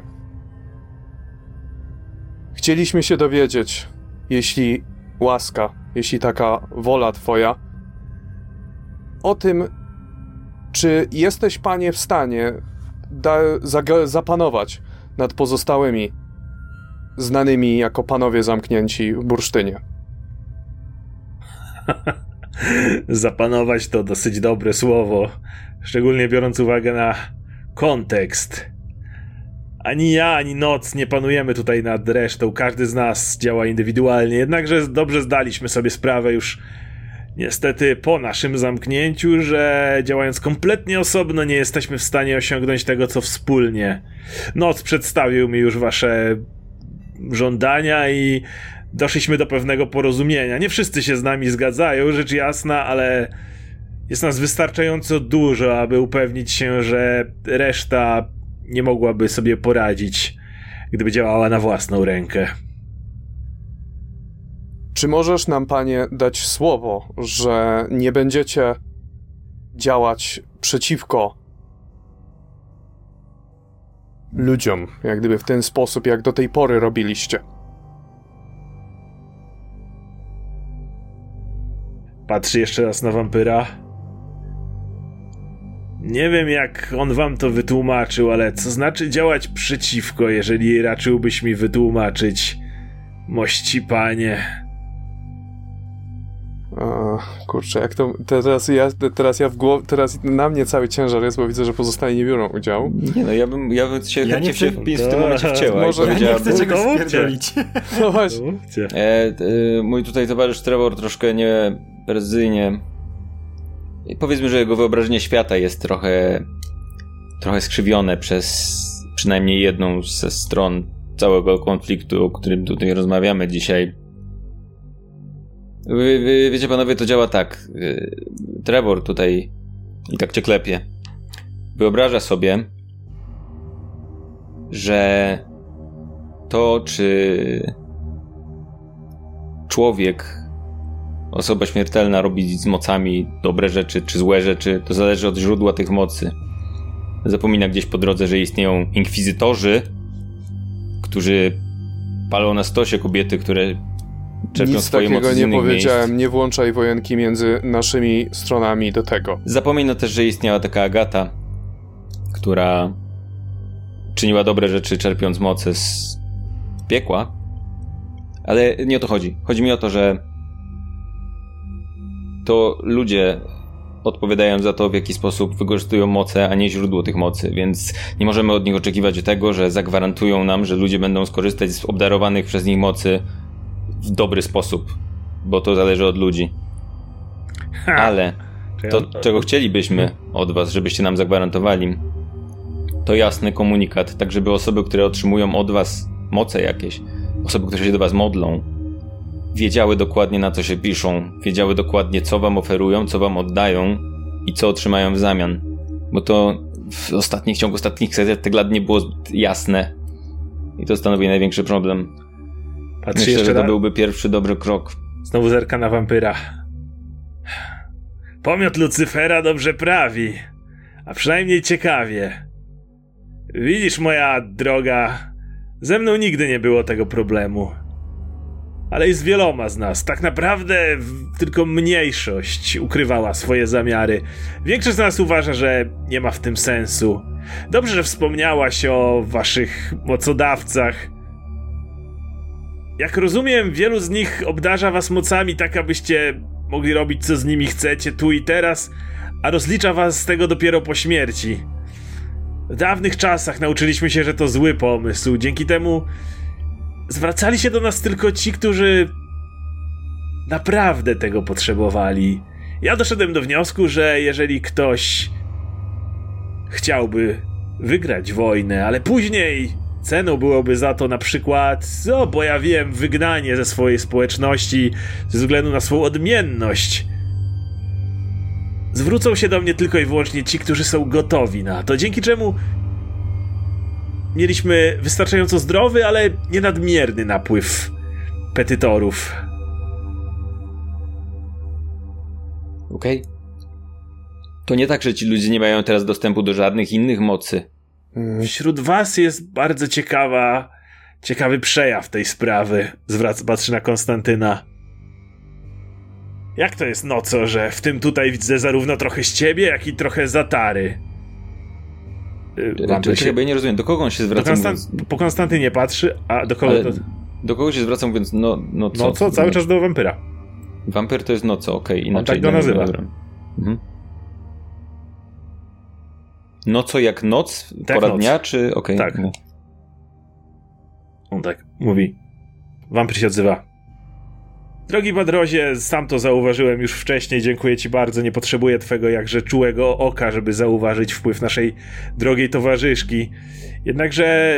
Chcieliśmy się dowiedzieć, jeśli łaska, jeśli taka wola twoja, o tym, czy jesteś, panie, w stanie da, zapanować nad pozostałymi znanymi jako panowie zamknięci w bursztynie. Zapanować to dosyć dobre słowo, szczególnie biorąc uwagę na kontekst. Ani ja, ani noc nie panujemy tutaj nad resztą. Każdy z nas działa indywidualnie, jednakże dobrze zdaliśmy sobie sprawę już niestety po naszym zamknięciu, że działając kompletnie osobno nie jesteśmy w stanie osiągnąć tego, co wspólnie. Noc przedstawił mi już wasze żądania i doszliśmy do pewnego porozumienia. Nie wszyscy się z nami zgadzają, rzecz jasna, ale jest nas wystarczająco dużo, aby upewnić się, że reszta nie mogłaby sobie poradzić, gdyby działała na własną rękę. Czy możesz nam, panie, dać słowo, że nie będziecie działać przeciwko ludziom, jak gdyby w ten sposób, jak do tej pory robiliście? Patrzy jeszcze raz na wampyra. Nie wiem, jak on wam to wytłumaczył, ale co znaczy działać przeciwko, jeżeli raczyłbyś mi wytłumaczyć, mości panie? A, kurczę, jak to. Teraz ja, teraz ja w głowie. Teraz na mnie cały ciężar jest, bo widzę, że pozostali nie biorą udziału. Nie no, ja bym, ja bym się Ja chętnie nie chcę- w Pins w tym momencie wcięła Może- Ja nie chcę czegoś spierdolić. No właśnie. E, e, mój tutaj towarzysz Trevor troszkę nieprecyzyjnie. I Powiedzmy, że jego wyobrażenie świata jest trochę trochę skrzywione przez przynajmniej jedną ze stron całego konfliktu, o którym tutaj rozmawiamy dzisiaj. Wy, wiecie panowie, to działa tak. Y, Trevor tutaj i tak cię klepie. Wyobraża sobie, że to, czy człowiek osoba śmiertelna robi z mocami dobre rzeczy czy złe rzeczy, to zależy od źródła tych mocy. Zapomina gdzieś po drodze, że istnieją inkwizytorzy, którzy palą na stosie kobiety, które czerpią Nic swoje takiego mocy nie powiedziałem. miejsc. Nie włączaj wojenki między naszymi stronami do tego. Zapomina też, że istniała taka Agata, która czyniła dobre rzeczy, czerpiąc moce z piekła. Ale nie o to chodzi. Chodzi mi o to, że to ludzie odpowiadają za to, w jaki sposób wykorzystują moce, a nie źródło tych mocy, więc nie możemy od nich oczekiwać tego, że zagwarantują nam, że ludzie będą skorzystać z obdarowanych przez nich mocy w dobry sposób, bo to zależy od ludzi. Ale to, czego chcielibyśmy od was, żebyście nam zagwarantowali, to jasny komunikat, tak żeby osoby, które otrzymują od was moce jakieś, osoby, które się do was modlą, wiedziały dokładnie na co się piszą, wiedziały dokładnie co wam oferują, co wam oddają i co otrzymają w zamian. Bo to w ostatnich, ciągu ostatnich setek lat nie było jasne. I to stanowi największy problem. Patrzy Myślę, jeszcze że to na... byłby pierwszy dobry krok. Znowu zerka na wampyra. Pomiot Lucyfera dobrze prawi, a przynajmniej ciekawie. Widzisz, moja droga, ze mną nigdy nie było tego problemu. Ale i z wieloma z nas. Tak naprawdę tylko mniejszość ukrywała swoje zamiary. Większość z nas uważa, że nie ma w tym sensu. Dobrze, że wspomniałaś o waszych mocodawcach. Jak rozumiem, wielu z nich obdarza was mocami tak, abyście mogli robić co z nimi chcecie tu i teraz, a rozlicza was z tego dopiero po śmierci. W dawnych czasach nauczyliśmy się, że to zły pomysł. Dzięki temu zwracali się do nas tylko ci, którzy naprawdę tego potrzebowali. Ja doszedłem do wniosku, że jeżeli ktoś chciałby wygrać wojnę, ale później ceną byłoby za to na przykład, no bo ja wiem, wygnanie ze swojej społeczności ze względu na swą odmienność. Zwrócą się do mnie tylko i wyłącznie ci, którzy są gotowi na to, dzięki czemu mieliśmy wystarczająco zdrowy, ale nie nadmierny napływ petytorów. Okej? To nie tak, że ci ludzie nie mają teraz dostępu do żadnych innych mocy. Wśród was jest bardzo ciekawa, ciekawy przejaw tej sprawy. Zwraca, patrzy na Konstantyna. Jak to jest noco, że w tym tutaj widzę zarówno trochę z ciebie, jak i trochę zatary? Y, Czekaj, się, bo ja nie rozumiem, do kogo on się zwraca Konstan- mówiąc... po Konstantynie patrzy, a do kogo Ale to... do kogo się zwraca mówiąc, no, no co? No co, cały czas do wampyra. Wampir to jest no co, okej, inaczej. tak go no, nazywa. Mhm. No co jak noc? Tak, Pora noc. dnia, czy okej? Tak. no. On tak mówi. Wampir się odzywa. Drogi Badrozie, sam to zauważyłem już wcześniej, dziękuję ci bardzo, nie potrzebuję twego jakże czułego oka, żeby zauważyć wpływ naszej drogiej towarzyszki. Jednakże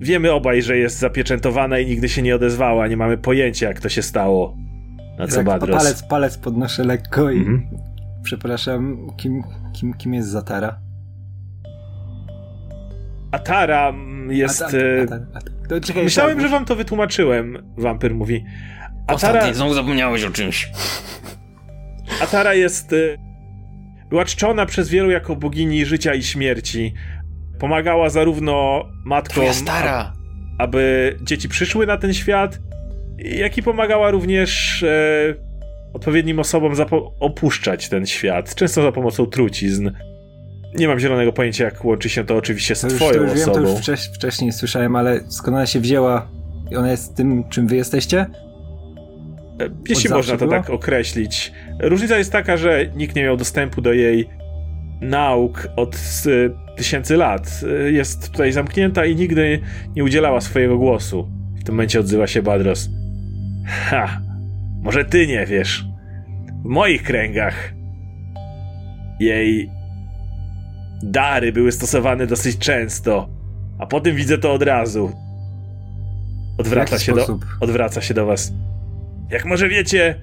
wiemy obaj, że jest zapieczętowana i nigdy się nie odezwała, nie mamy pojęcia jak to się stało. Na co Tak, Badros? palec, palec podnoszę lekko i Mhm. przepraszam, kim, kim, kim jest Zatara? Atara mm, jest... Tak, e. To czekaj, Myślałem, że wam to wytłumaczyłem, wampir mówi. Atara... Ostatnio znowu zapomniałeś o czymś. Atara jest. Była czczona przez wielu jako bogini życia i śmierci. Pomagała zarówno matkom, Twoja stara. a- aby dzieci przyszły na ten świat, jak i pomagała również e, odpowiednim osobom opuszczać ten świat, często za pomocą trucizn. Nie mam zielonego pojęcia, jak łączy się to oczywiście z To już, twoją to już wiem, to osobą. już wcześ, wcześniej słyszałem, ale skąd ona się wzięła i ona jest tym, czym wy jesteście? E, Jeśli Od można to była? tak określić. Różnica jest taka, że nikt nie miał dostępu do jej nauk od y, tysięcy lat. Y, Jest tutaj zamknięta i nigdy nie udzielała swojego głosu. W tym momencie odzywa się Badros. Ha! Może ty nie wiesz. W moich kręgach jej dary były stosowane dosyć często, a potem widzę to od razu. Odwraca się, do, odwraca się do was. Jak może wiecie,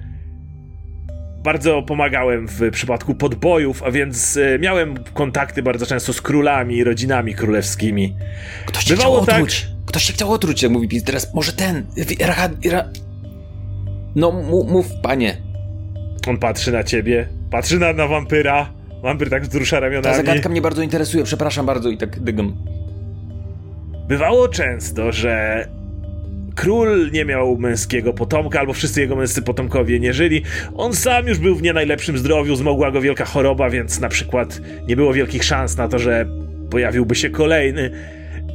bardzo pomagałem w przypadku podbojów, a więc e, miałem kontakty bardzo często z królami i rodzinami królewskimi. Ktoś się Bywało chciał tak- otruć. Ktoś się chciał otruć, jak mówi PiS. Teraz może ten. Ra, ra... No, mów, panie. On patrzy na ciebie, patrzy na, na wampyra. Wampyr tak wzrusza Ta ramionami. zagadka mnie bardzo interesuje, przepraszam bardzo i tak dygam. Bywało często, że król nie miał męskiego potomka, albo wszyscy jego męscy potomkowie nie żyli. On sam już był w nie najlepszym zdrowiu, zmogła go wielka choroba, więc na przykład nie było wielkich szans na to, że pojawiłby się kolejny.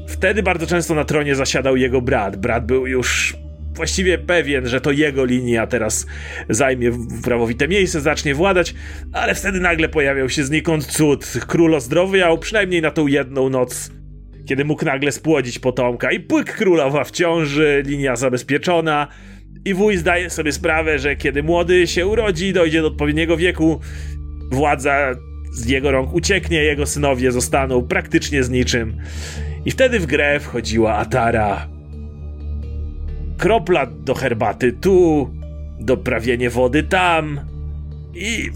Wtedy bardzo często na tronie zasiadał jego brat. Brat był już właściwie pewien, że to jego linia teraz zajmie prawowite miejsce, zacznie władać, ale wtedy nagle pojawiał się znikąd cud. Król ozdrowiał, przynajmniej na tą jedną noc kiedy mógł nagle spłodzić potomka i pyk królowa w ciąży, linia zabezpieczona i wuj zdaje sobie sprawę, że kiedy młody się urodzi dojdzie do odpowiedniego wieku, władza z jego rąk ucieknie, jego synowie zostaną praktycznie z niczym. I wtedy w grę wchodziła Atara. Kropla do herbaty tu, doprawienie wody tam i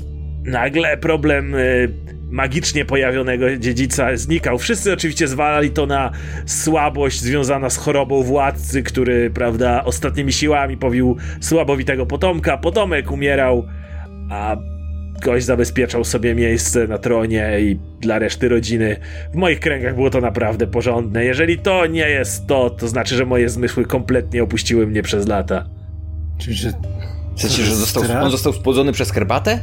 nagle problem y, magicznie pojawionego dziedzica znikał. Wszyscy oczywiście zwalali to na słabość związana z chorobą władcy, który, prawda, ostatnimi siłami powił słabowitego potomka. Potomek umierał, a gość zabezpieczał sobie miejsce na tronie i dla reszty rodziny. W moich kręgach było to naprawdę porządne. Jeżeli to nie jest to, to znaczy, że moje zmysły kompletnie opuściły mnie przez lata. Czyli, że, W sensie, że został, on został spłodzony przez herbatę?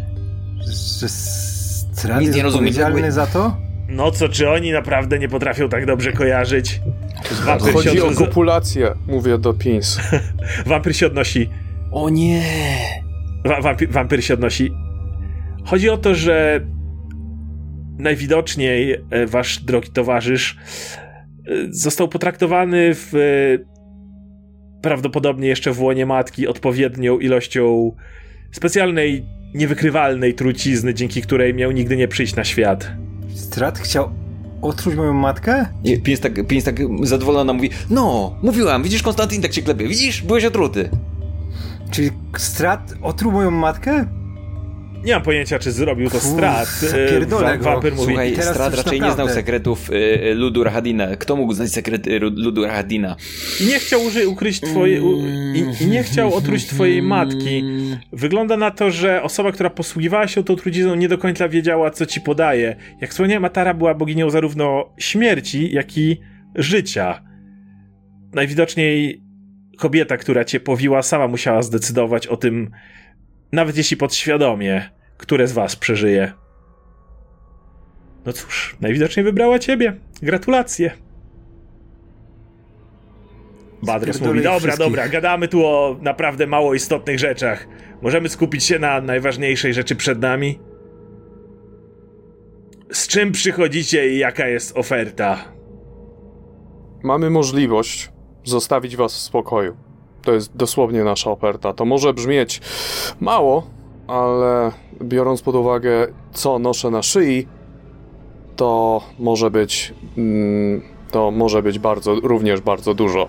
że Strat jest nie rozumiem, odpowiedzialny za to? No co, czy oni naprawdę nie potrafią tak dobrze kojarzyć? Wampyr się, Chodzi o kopulację, mówię do Pins. Wampyr się odnosi. O nie! Wa- wampir, wampyr się odnosi. Chodzi o to, że najwidoczniej e, wasz drogi towarzysz e, został potraktowany w e, prawdopodobnie jeszcze w łonie matki odpowiednią ilością specjalnej, niewykrywalnej trucizny, dzięki której miał nigdy nie przyjść na świat. Strat chciał otruć moją matkę? I Pies tak, pies tak zadowolona mówi, no, mówiłam, widzisz Konstantin tak się klepie, widzisz, byłeś otruty. Czyli Strat otruł moją matkę? Nie mam pojęcia, czy zrobił to strat. E, zapierdolę wa- go. Wampyr mówi, Słuchaj, już raczej nie znał sekretów y, y, ludu Rahadina. Kto mógł znać sekrety ludu Rahadina? I nie chciał uży- ukryć twojej. U, i, I nie chciał otruć twojej matki. Wygląda na to, że osoba, która posługiwała się tą trucizną, nie do końca wiedziała, co ci podaje. Jak wspomniałem, Atara była boginią zarówno śmierci, jak i życia. Najwidoczniej kobieta, która cię powiła, sama musiała zdecydować o tym, nawet jeśli podświadomie, które z was przeżyje. No cóż, najwidoczniej wybrała ciebie. Gratulacje. Spierdolę mówi, dobra, wszystkich. dobra, gadamy tu o naprawdę mało istotnych rzeczach. Możemy skupić się na najważniejszej rzeczy przed nami? Z czym przychodzicie i jaka jest oferta? Mamy możliwość zostawić was w spokoju. To jest dosłownie nasza oferta. To może brzmieć mało, ale biorąc pod uwagę, co noszę na szyi, to może być. Mm, to może być bardzo, również bardzo dużo.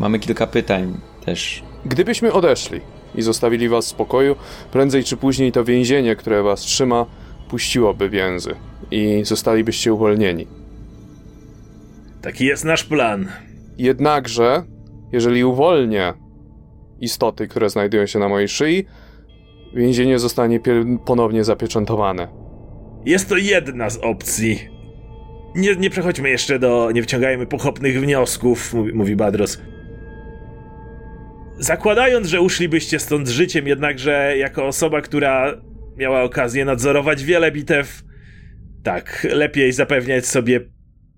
Mamy kilka pytań też. Gdybyśmy odeszli i zostawili was w spokoju, prędzej czy później to więzienie, które was trzyma, puściłoby więzy i zostalibyście uwolnieni. Taki jest nasz plan. Jednakże, jeżeli uwolnię istoty, które znajdują się na mojej szyi, więzienie zostanie ponownie zapieczętowane. Jest to jedna z opcji. Nie, nie przechodźmy jeszcze do. Nie wyciągajmy pochopnych wniosków, mówi, mówi Badros. Zakładając, że uszlibyście stąd życiem, jednakże jako osoba, która miała okazję nadzorować wiele bitew, tak, lepiej zapewniać sobie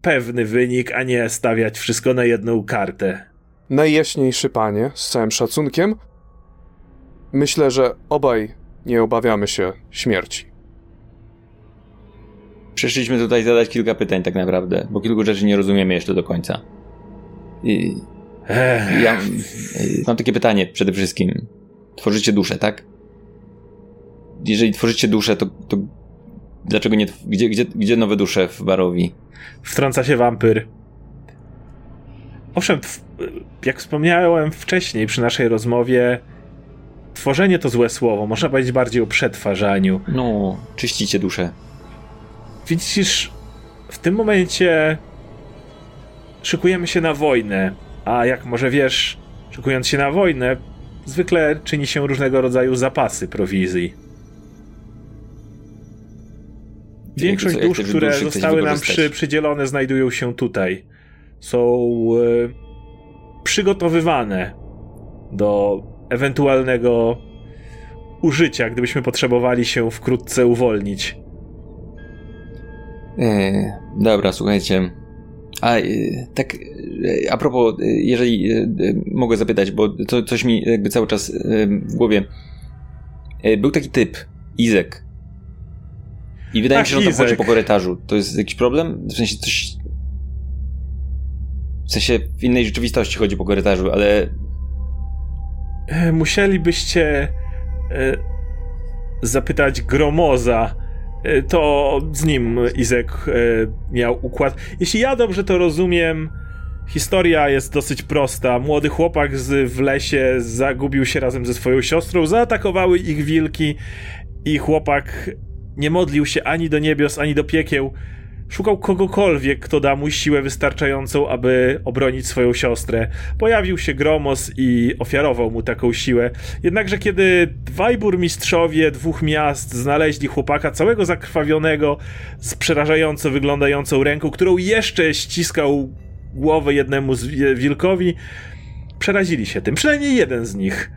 pewny wynik, a nie stawiać wszystko na jedną kartę. Najjaśniejszy panie, z całym szacunkiem, myślę, że obaj nie obawiamy się śmierci. Przyszliśmy tutaj zadać kilka pytań tak naprawdę, bo kilku rzeczy nie rozumiemy jeszcze do końca. I Ech, ja mam takie pytanie przede wszystkim. Tworzycie duszę, tak? Jeżeli tworzycie duszę, to, to dlaczego nie... Gdzie, gdzie, gdzie nowe dusze w Barowi? wtrąca się wampyr. Owszem, jak wspomniałem wcześniej przy naszej rozmowie, tworzenie to złe słowo. Można powiedzieć bardziej o przetwarzaniu. No, czyścicie duszę. Widzisz, w tym momencie szykujemy się na wojnę, a jak może wiesz, szykując się na wojnę, zwykle czyni się różnego rodzaju zapasy prowizji. Większość dusz, które zostały nam przy, przydzielone, znajdują się tutaj. Są e, przygotowywane do ewentualnego użycia, gdybyśmy potrzebowali się wkrótce uwolnić. E, dobra, słuchajcie. A e, tak, a propos, jeżeli mogę zapytać, bo to coś mi jakby cały czas w głowie. Był taki typ, Izek. I wydaje mi się, że on tam Izek. chodzi po korytarzu. To jest jakiś problem? W sensie coś. W sensie w innej rzeczywistości chodzi po korytarzu, ale E, Musielibyście e, zapytać Gromoza. E, To z nim Izek e, miał układ. Jeśli ja dobrze to rozumiem, historia jest dosyć prosta. Młody chłopak z, w lesie zagubił się razem ze swoją siostrą, zaatakowały ich wilki i chłopak nie modlił się ani do niebios, ani do piekieł. Szukał kogokolwiek, kto da mu siłę wystarczającą, aby obronić swoją siostrę. Pojawił się Gromos i ofiarował mu taką siłę. Jednakże kiedy dwaj burmistrzowie dwóch miast znaleźli chłopaka całego zakrwawionego, z przerażająco wyglądającą ręką, którą jeszcze ściskał głowę jednemu z wi- wilkowi, przerazili się tym. Przynajmniej jeden z nich.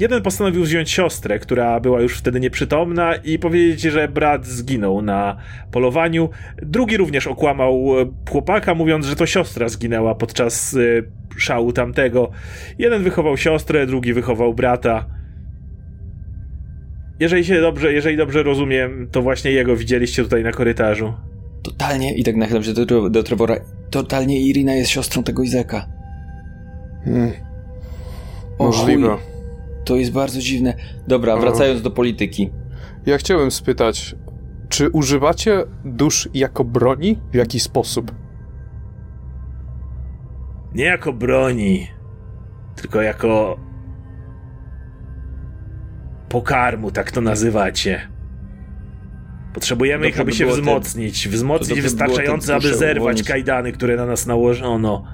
Jeden postanowił wziąć siostrę, która była już wtedy nieprzytomna i powiedzieć, że brat zginął na polowaniu. Drugi również okłamał e, chłopaka, mówiąc, że to siostra zginęła podczas e, szału tamtego. Jeden wychował siostrę, drugi wychował brata. Jeżeli się dobrze, jeżeli dobrze rozumiem, to właśnie jego widzieliście tutaj na korytarzu. totalnie, i tak nachylam się do, do Trevora, totalnie Irina jest siostrą tego Izeka. Hmm. Możliwe. To jest bardzo dziwne. Dobra, wracając do polityki. Ja chciałem spytać, czy używacie dusz jako broni? W jaki sposób? Nie jako broni, tylko jako pokarmu, tak to nazywacie. Potrzebujemy ich, aby by się wzmocnić. to Wzmocnić by wystarczająco, aby zerwać uwolnić. kajdany, które na nas nałożono.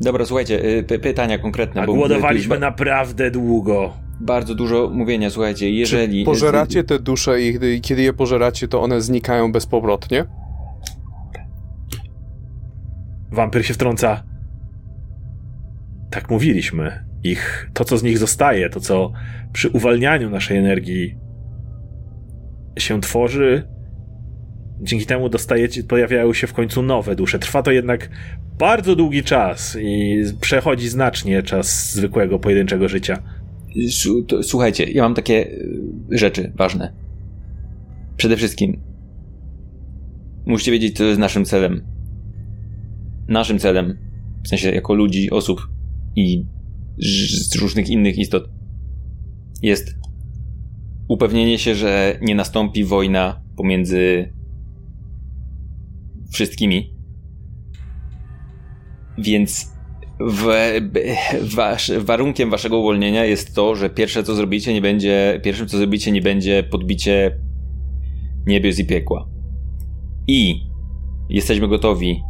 Dobra, słuchajcie, y, py- pytania konkretne. A bo głodowaliśmy naprawdę długo. Bardzo dużo mówienia, słuchajcie, jeżeli... Czy pożeracie te dusze i kiedy je pożeracie, to one znikają bezpowrotnie? Wampir się wtrąca. Tak mówiliśmy. Ich, to co z nich zostaje, to co przy uwalnianiu naszej energii się tworzy, dzięki temu dostajecie, pojawiają się w końcu nowe dusze. Trwa to jednak bardzo długi czas i przechodzi znacznie czas zwykłego, pojedynczego życia. Słuchajcie, ja mam takie y, rzeczy ważne. Przede wszystkim musicie wiedzieć, co jest naszym celem. Naszym celem, w sensie jako ludzi, osób i z różnych innych istot, jest upewnienie się, że nie nastąpi wojna pomiędzy wszystkimi. Więc w, wasz, warunkiem waszego uwolnienia jest to, że pierwsze co zrobicie nie będzie, pierwszym co zrobicie nie będzie podbicie niebios i piekła. I jesteśmy gotowi.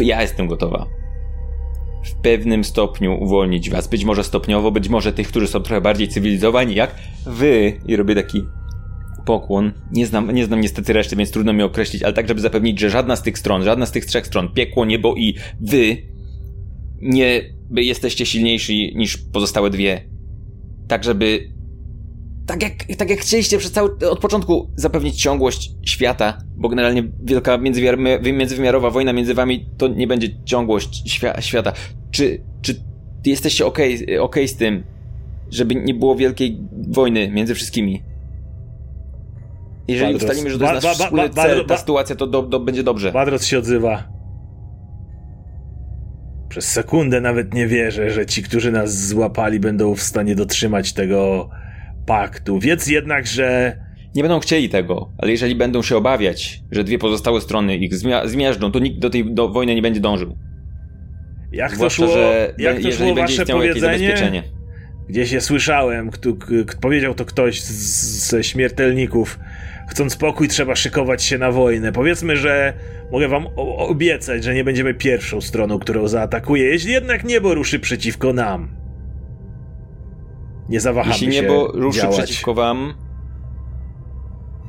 Ja jestem gotowa. W pewnym stopniu uwolnić was. Być może stopniowo, być może tych, którzy są trochę bardziej cywilizowani, jak wy. I robię taki pokłon. Nie znam, nie znam niestety reszty, więc trudno mi określić, ale tak, żeby zapewnić, że żadna z tych stron, żadna z tych trzech stron, piekło, niebo i wy, nie jesteście silniejsi niż pozostałe dwie. Tak, żeby. Tak jak, tak jak chcieliście przez cały, od początku zapewnić ciągłość świata, bo generalnie wielka międzywymiar- międzywymiarowa wojna między wami to nie będzie ciągłość świa, świata. Czy, czy jesteście okej okej z tym, żeby nie było wielkiej wojny między wszystkimi? Jeżeli Badros. ustalimy, że to jest Ba- nasz ba- ba- ba- cel, ba- ta sytuacja, to do, do, będzie dobrze. Badros się odzywa. Przez sekundę nawet nie wierzę, że ci, którzy nas złapali, będą w stanie dotrzymać tego paktu. Wiedz jednak, że Nie będą chcieli tego, ale jeżeli będą się obawiać, że dwie pozostałe strony ich zmia- zmiażdżą, to nikt do tej do wojny nie będzie dążył. jak to Zwłaszcza, szło, że jak be- to jeżeli szło będzie wasze istniało jakieś powiedzenie? zabezpieczenie. Gdzieś je słyszałem, kto, k, powiedział to ktoś z- ze śmiertelników. Chcąc pokój, trzeba szykować się na wojnę. Powiedzmy, że mogę wam obiecać, że nie będziemy pierwszą stroną, którą zaatakuje. Jeśli jednak niebo ruszy przeciwko nam, nie zawahamy Jeśli się niebo ruszy działać. przeciwko wam,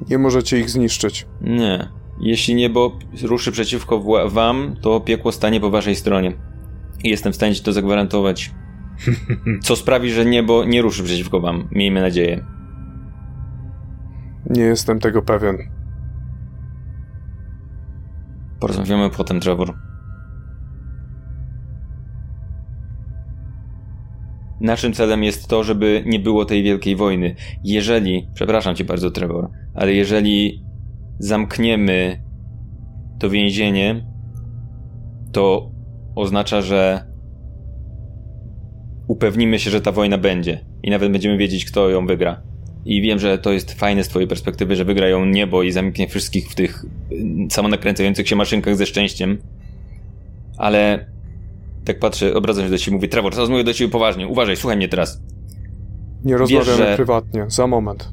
Nie możecie ich zniszczyć. Nie. Jeśli niebo ruszy przeciwko wam, to piekło stanie po waszej stronie. I jestem w stanie ci to zagwarantować. Co sprawi, że niebo nie ruszy przeciwko wam. Miejmy nadzieję. Nie jestem tego pewien. Porozmawiamy potem, Trevor. Naszym celem jest to, żeby nie było tej wielkiej wojny. Jeżeli, przepraszam cię bardzo, Trevor, ale jeżeli zamkniemy to więzienie, to oznacza, że upewnimy się, że ta wojna będzie i nawet będziemy wiedzieć, kto ją wygra. I wiem, że to jest fajne z twojej perspektywy, że wygrają niebo i zamknie wszystkich w tych y, samonakręcających się maszynkach ze szczęściem. Ale tak patrzę, obracam się do ciebie i mówię, Trevor, teraz mówię do ciebie poważnie, uważaj, słuchaj mnie teraz. Nie rozmawiamy że- prywatnie. Za moment.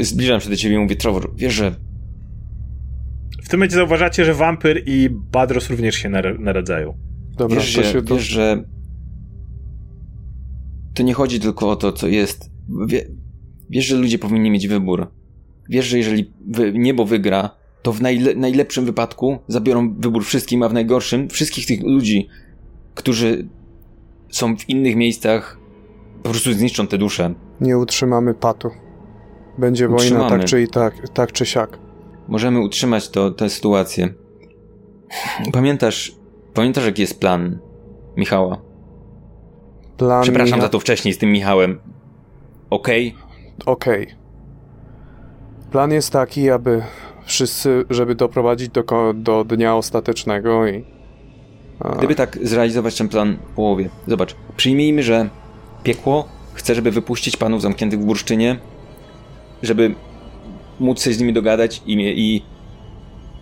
Zbliżam się do ciebie i mówię, Trevor, wiesz, że W tym momencie zauważacie, że Wampir i Badros również się nar- naradzają. Dobra, wiesz, to się wiesz, że to nie chodzi tylko o to, co jest. Wie, wiesz, że ludzie powinni mieć wybór. Wiesz, że jeżeli wy, niebo wygra, to w najle, najlepszym wypadku zabiorą wybór wszystkim, a w najgorszym wszystkich tych ludzi, którzy są w innych miejscach, po prostu zniszczą te dusze. Nie utrzymamy patu. Będzie wojna Utrzymamy. tak czy i tak, tak czy siak. Możemy utrzymać to, tę sytuację. Pamiętasz, pamiętasz jaki jest plan Michała? Plan Przepraszam Micha- za to wcześniej z tym Michałem. Okej? Okej. Plan jest taki, aby wszyscy, żeby doprowadzić do, do dnia ostatecznego i... A, Gdyby tak zrealizować ten plan w połowie. Zobacz, przyjmijmy, że piekło chce, żeby wypuścić panów zamkniętych w bursztynie, żeby móc się z nimi dogadać i, i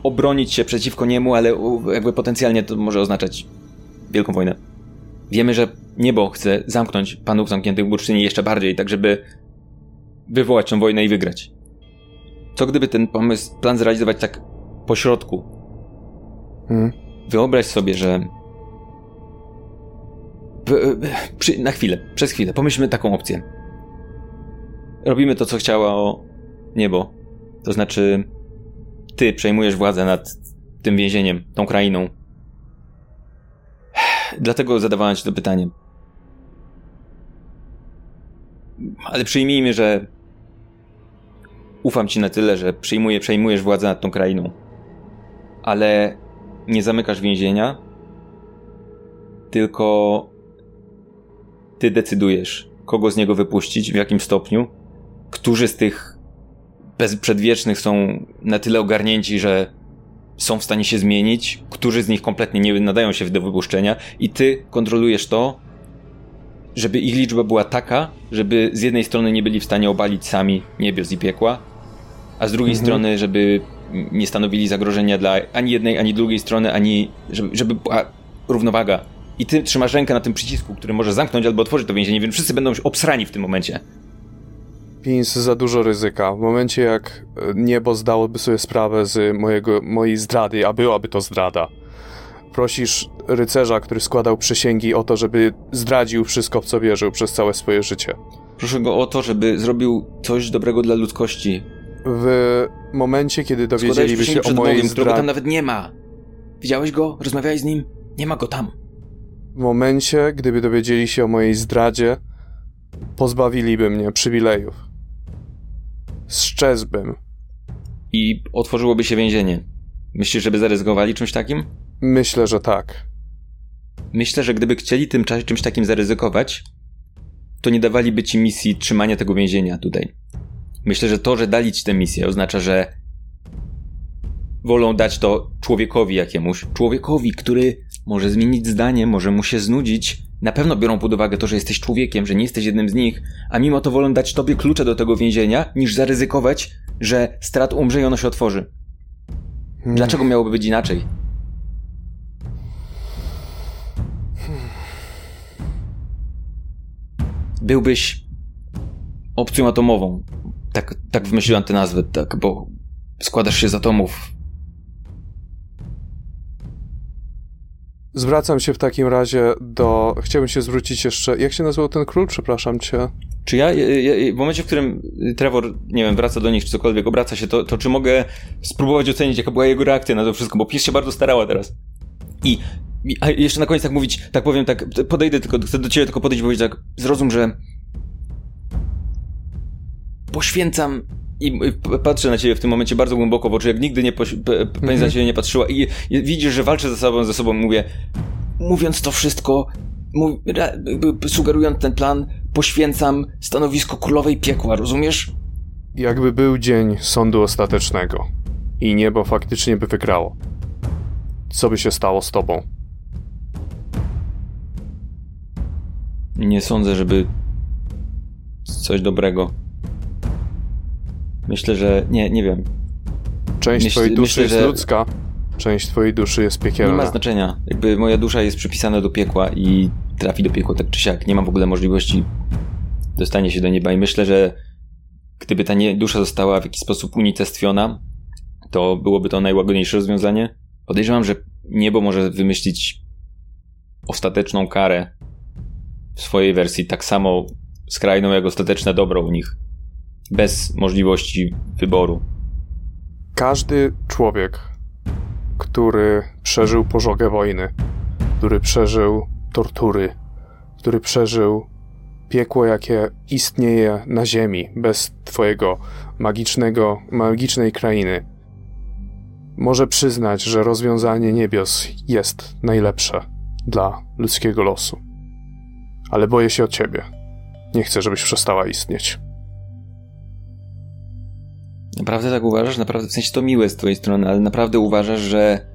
obronić się przeciwko niemu, ale jakby potencjalnie to może oznaczać wielką wojnę. Wiemy, że niebo chce zamknąć panów zamkniętych w bursztynie jeszcze bardziej, tak żeby wywołać tę wojnę i wygrać. Co gdyby ten pomysł, plan zrealizować tak po środku, hmm. Wyobraź sobie, że. Na chwilę, przez chwilę, pomyślmy taką opcję. Robimy to, co chciało niebo. To znaczy, ty przejmujesz władzę nad tym więzieniem, tą krainą. Dlatego zadawałem ci to pytanie. Ale przyjmijmy, że ufam ci na tyle, że przyjmuję, przejmujesz władzę nad tą krainą. Ale nie zamykasz więzienia, tylko ty decydujesz, kogo z niego wypuścić, w jakim stopniu, którzy z tych bezprzedwiecznych są na tyle ogarnięci, że są w stanie się zmienić, którzy z nich kompletnie nie nadają się do wypuszczenia i ty kontrolujesz to, żeby ich liczba była taka, żeby z jednej strony nie byli w stanie obalić sami niebios i piekła, a z drugiej Mhm. strony, żeby nie stanowili zagrożenia dla ani jednej, ani drugiej strony, ani żeby, żeby była równowaga. I ty trzymasz rękę na tym przycisku, który może zamknąć albo otworzyć to więzienie, więc wszyscy będą obsrani w tym momencie. Pins za dużo ryzyka. W momencie jak e, niebo zdałoby sobie sprawę z mojego, mojej zdrady, a byłaby to zdrada. Prosisz rycerza, który składał przysięgi o to, żeby zdradził wszystko, w co wierzył przez całe swoje życie. Proszę go o to, żeby zrobił coś dobrego dla ludzkości. W momencie, kiedy dowiedzieliby się o mojej którego tam zdradzie... nawet nie ma. Widziałeś go? Rozmawiałeś z nim? Nie ma go tam. W momencie, gdyby dowiedzieli się o mojej zdradzie, pozbawiliby mnie przywilejów. Strzezłbym. I otworzyłoby się więzienie. Myślisz, żeby zaryzykowali czymś takim? Myślę, że tak. Myślę, że gdyby chcieli tym cza- czymś takim zaryzykować, to nie dawaliby ci misji trzymania tego więzienia tutaj. Myślę, że to, że dali ci tę misję, oznacza, że wolą dać to człowiekowi jakiemuś. Człowiekowi, który może zmienić zdanie, może mu się znudzić. Na pewno biorą pod uwagę to, że jesteś człowiekiem, że nie jesteś jednym z nich, a mimo to wolą dać tobie klucze do tego więzienia, niż zaryzykować, że strat umrze i ono się otworzy. Hmm. Dlaczego miałoby być inaczej? Byłbyś opcją atomową. Tak, tak wymyśliłem tę nazwę, tak, bo składasz się z atomów. Zwracam się w takim razie do. Chciałbym się zwrócić jeszcze. Jak się nazywał ten król? Przepraszam cię. Czy ja, w momencie, w którym Trevor, nie wiem, wraca do nich, czy cokolwiek, obraca się, to, to czy mogę spróbować ocenić, jaka była jego reakcja na to wszystko, bo Pies się bardzo starała teraz. I, i a jeszcze na koniec tak mówić, tak powiem, tak, podejdę tylko, chcę do ciebie tylko podejść i powiedzieć tak, zrozum, że poświęcam i patrzę na ciebie w tym momencie bardzo głęboko w oczy, jak nigdy nie poś- pani na ciebie nie patrzyła i, i widzisz, że walczę ze sobą, ze sobą, mówię, mówiąc to wszystko, mów, sugerując ten plan, poświęcam stanowisko królowej piekła, rozumiesz? Jakby był dzień sądu ostatecznego i niebo faktycznie by wygrało. Co by się stało z tobą? Nie sądzę, żeby coś dobrego. Myślę, że nie, nie wiem. Część Myśl- twojej duszy myślę, jest ludzka, część twojej duszy jest Nie piekielna. ma znaczenia. Jakby moja dusza jest przypisana do piekła i trafi do piekła tak czy siak. Nie ma w ogóle możliwości dostania się do nieba i myślę, że gdyby ta nie, dusza została w jakiś sposób unicestwiona, to byłoby to najłagodniejsze rozwiązanie. Podejrzewam, że niebo może wymyślić ostateczną karę w swojej wersji, tak samo skrajną jak ostateczne dobro u nich. Bez możliwości wyboru. Każdy człowiek, który przeżył pożogę wojny, który przeżył tortury, który przeżył piekło, jakie istnieje na ziemi, bez twojego magicznego, magicznej krainy, może przyznać, że rozwiązanie niebios jest najlepsze dla ludzkiego losu. Ale boję się o ciebie. Nie chcę, żebyś przestała istnieć. Naprawdę tak uważasz? Naprawdę, w sensie to miłe z twojej strony, ale naprawdę uważasz, że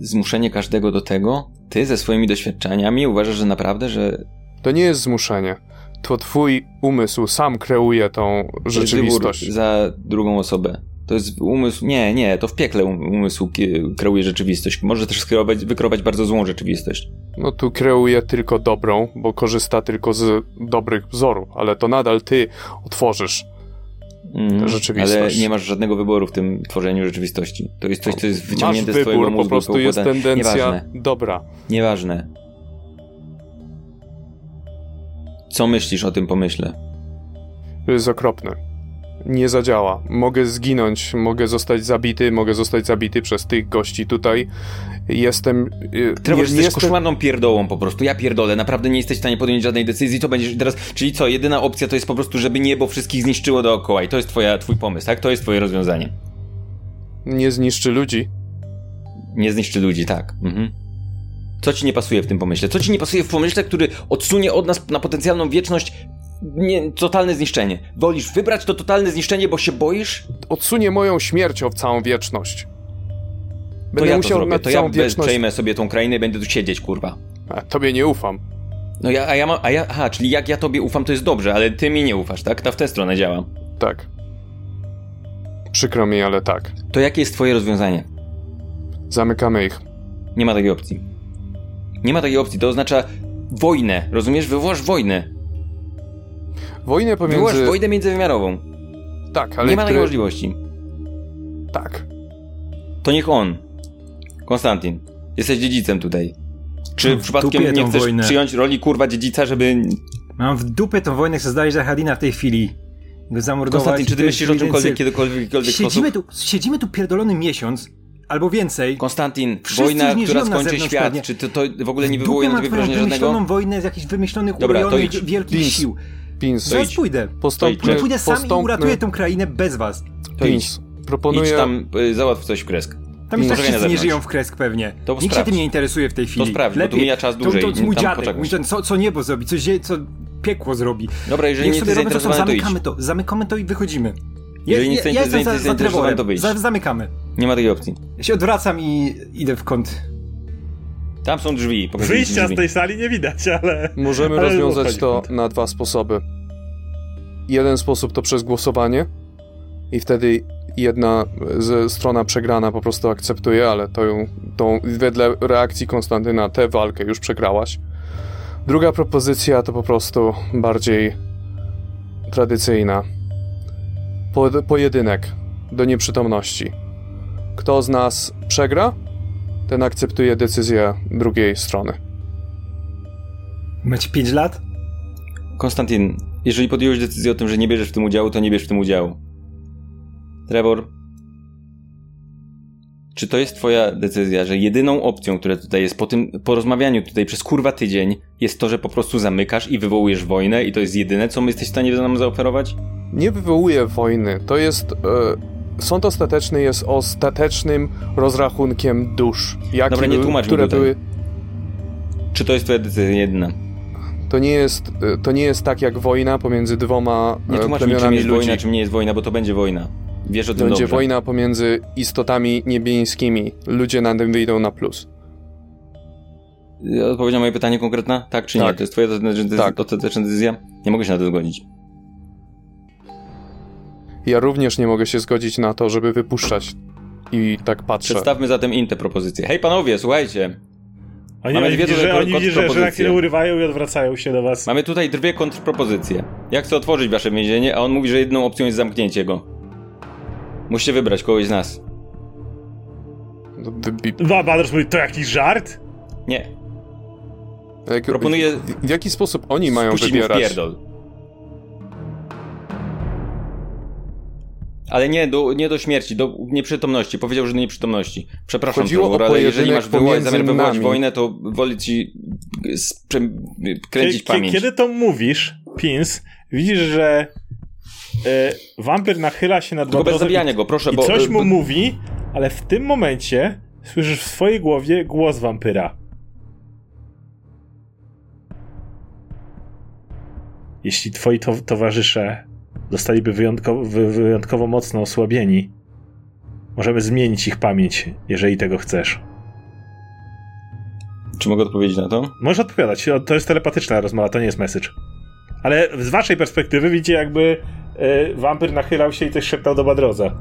zmuszenie każdego do tego, ty ze swoimi doświadczeniami uważasz, że naprawdę, że To nie jest zmuszenie. To twój umysł sam kreuje tą rzeczywistość. za drugą osobę. To jest umysł, nie, nie, to w piekle um- umysł kreuje rzeczywistość. Może też skreować, wykreować bardzo złą rzeczywistość. No tu kreuje tylko dobrą, bo korzysta tylko z dobrych wzorów, ale to nadal ty otworzysz. Mhm. Rzeczywistość. Ale nie masz żadnego wyboru w tym tworzeniu rzeczywistości. To jest coś, co jest Masz wyciągnięte z twojego wybór, mózgu. po prostu jest tendencja Nieważne. dobra. Nieważne. Co myślisz o tym pomyśle? To jest okropne. Nie zadziała. Mogę zginąć, mogę zostać zabity, mogę zostać zabity przez tych gości tutaj. Jestem... y, Trevor, jesteś jestem- koszmarną pierdołą po prostu. Ja pierdolę, naprawdę nie jesteś w stanie podjąć żadnej decyzji. Co będziesz teraz. Czyli co, jedyna opcja to jest po prostu, żeby niebo wszystkich zniszczyło dookoła i to jest twoja, twój pomysł, tak? To jest twoje rozwiązanie. Nie zniszczy ludzi. Nie zniszczy ludzi, tak. Mhm. Co ci nie pasuje w tym pomyśle? Co ci nie pasuje w pomyśle, który odsunie od nas na potencjalną wieczność nie, totalne zniszczenie? Wolisz wybrać to totalne zniszczenie, bo się boisz? Odsunie moją śmiercią w całą wieczność. To Będę ja to musiał zrobię. na To ja wieczność... przejmę sobie tą krainę i będę tu siedzieć, kurwa. A, tobie nie ufam. No ja, a ja mam, a ja, aha, czyli jak ja tobie ufam, to jest dobrze, ale ty mi nie ufasz, tak? To w tę stronę działa. Tak. Przykro mi, ale tak. To jakie jest twoje rozwiązanie? Zamykamy ich. Nie ma takiej opcji. Nie ma takiej opcji, to oznacza wojnę, rozumiesz? Wywołasz wojnę. Wojnę pomiędzy... wojnę międzywymiarową. Tak, ale nie ma takiej możliwości. Tak. To niech on. Konstantin. Jesteś dziedzicem tutaj. Czy W przypadkiem nie chcesz wojnę. przyjąć roli kurwa dziedzica, żeby... Mam w dupę tą wojnę, chcę zdać Hadina w tej chwili. Go zamordować. Konstantin, czy ty myślisz o czymkolwiek, kiedykolwiek, w jakikolwiek Siedzimy sposób? tu, siedzimy tu pierdolony miesiąc, albo więcej. Konstantin, Wszyscy wojna, która skończy świat, pewnie. czy to, to w ogóle nie wywołuje na mam ciebie wrażenia żadnego? wymyśloną wojnę z jakichś wymyślonych, Dobra, urojonych, wielkich Pins. sił. Pins, Zaraz idź. pójdę. postąpmy, idź. Pójdę sam i uratuję tą krainę bez was. To. Pins, proponuję... Idź tam, y, załatw coś w kresk. Tam już na wszyscy nie żyją w kresk pewnie. To Nikt się tym nie interesuje w tej chwili. sprawdź, bo tu mija czas dłużej To, to, mój tam dziadek, mój ten, co, co niebo zrobi, co, zie, co piekło zrobi. Dobra, jeżeli Niech nie jesteś to, zainteresowany, to zamykamy to, zamykamy to i wychodzimy. Jeżeli nie jesteś za, za zainteresowany, Trevorem. to wyjdź. Za, zamykamy. Nie ma takiej opcji. Ja się odwracam i idę w kąt. Tam są drzwi. Wyjścia z drzwi. tej sali nie widać, ale... Możemy ale rozwiązać to na dwa sposoby. Jeden sposób to przez głosowanie i wtedy jedna z, strona przegrana po prostu akceptuje, ale to ją, tą, wedle reakcji Konstantyna tę walkę już przegrałaś. Druga propozycja to po prostu bardziej tradycyjna. Po, pojedynek do nieprzytomności. Kto z nas przegra, ten akceptuje decyzję drugiej strony. Macie 5 lat? Konstantyn, jeżeli podjąłeś decyzję o tym, że nie bierzesz w tym udziału, to nie bierz w tym udziału. Trevor, czy to jest twoja decyzja, że jedyną opcją, która tutaj jest po tym porozmawianiu tutaj przez kurwa tydzień, jest to, że po prostu zamykasz i wywołujesz wojnę i to jest jedyne, co my jesteś w stanie nam zaoferować? Nie wywołuje wojny. To jest. E, sąd ostateczny jest ostatecznym rozrachunkiem dusz. Jaki Dobra, nie tłumacz które tutaj. były. Czy to jest twoja decyzja jedyna? To nie, jest, e, to nie jest tak jak wojna pomiędzy dwoma Nie e, tłumacz mi, czym jest ludzi. wojna, czym nie jest wojna, bo to będzie wojna. Wiesz o tym Będzie dobrze. wojna pomiędzy istotami niebieskimi. Ludzie na tym wyjdą na plus. Odpowiedź na moje pytanie konkretna? Tak czy nie? Tak. To jest twoja Tak. ostateczna decyzja? Nie mogę się na to zgodzić. Ja również nie mogę się zgodzić na to, żeby wypuszczać. I tak patrzę. Przedstawmy zatem im te propozycje. Hej panowie, słuchajcie. Oni, Mamy oni dwie że, oni widzą, że, że na chwilę urywają i odwracają się do was. Mamy tutaj dwie kontrpropozycje. Ja chcę otworzyć wasze więzienie, a on mówi, że jedną opcją jest zamknięcie go. Musicie wybrać kogoś z nas. Wybi- Ba- Badros mówi, to jakiś żart? Nie. Jak, Proponuję w, w jaki sposób oni mają Spuścić mu w wybierać? pierdol. Ale nie do, nie do śmierci, do nieprzytomności. Powiedział, że do nieprzytomności. Przepraszam, Chodziło Trevor, ale jeżeli masz wywołać, zamiar wywołać nami. wojnę, to wolę ci kręcić pamięć. Kiedy to mówisz, Pins, widzisz, że e, wampir nachyla się nad Tylko bez zabijania i, go, proszę, i bo... coś mu bo- mówi, ale w tym momencie słyszysz w swojej głowie głos wampyra. Jeśli twoi to towarzysze zostaliby wyjątkowo, wy, wyjątkowo mocno osłabieni, możemy zmienić ich pamięć, jeżeli tego chcesz. Czy mogę odpowiedzieć na to? Możesz odpowiadać, to jest telepatyczna rozmowa, to nie jest message. Ale z waszej perspektywy widzicie jakby e, wampir nachylał się i coś szeptał do Badroza.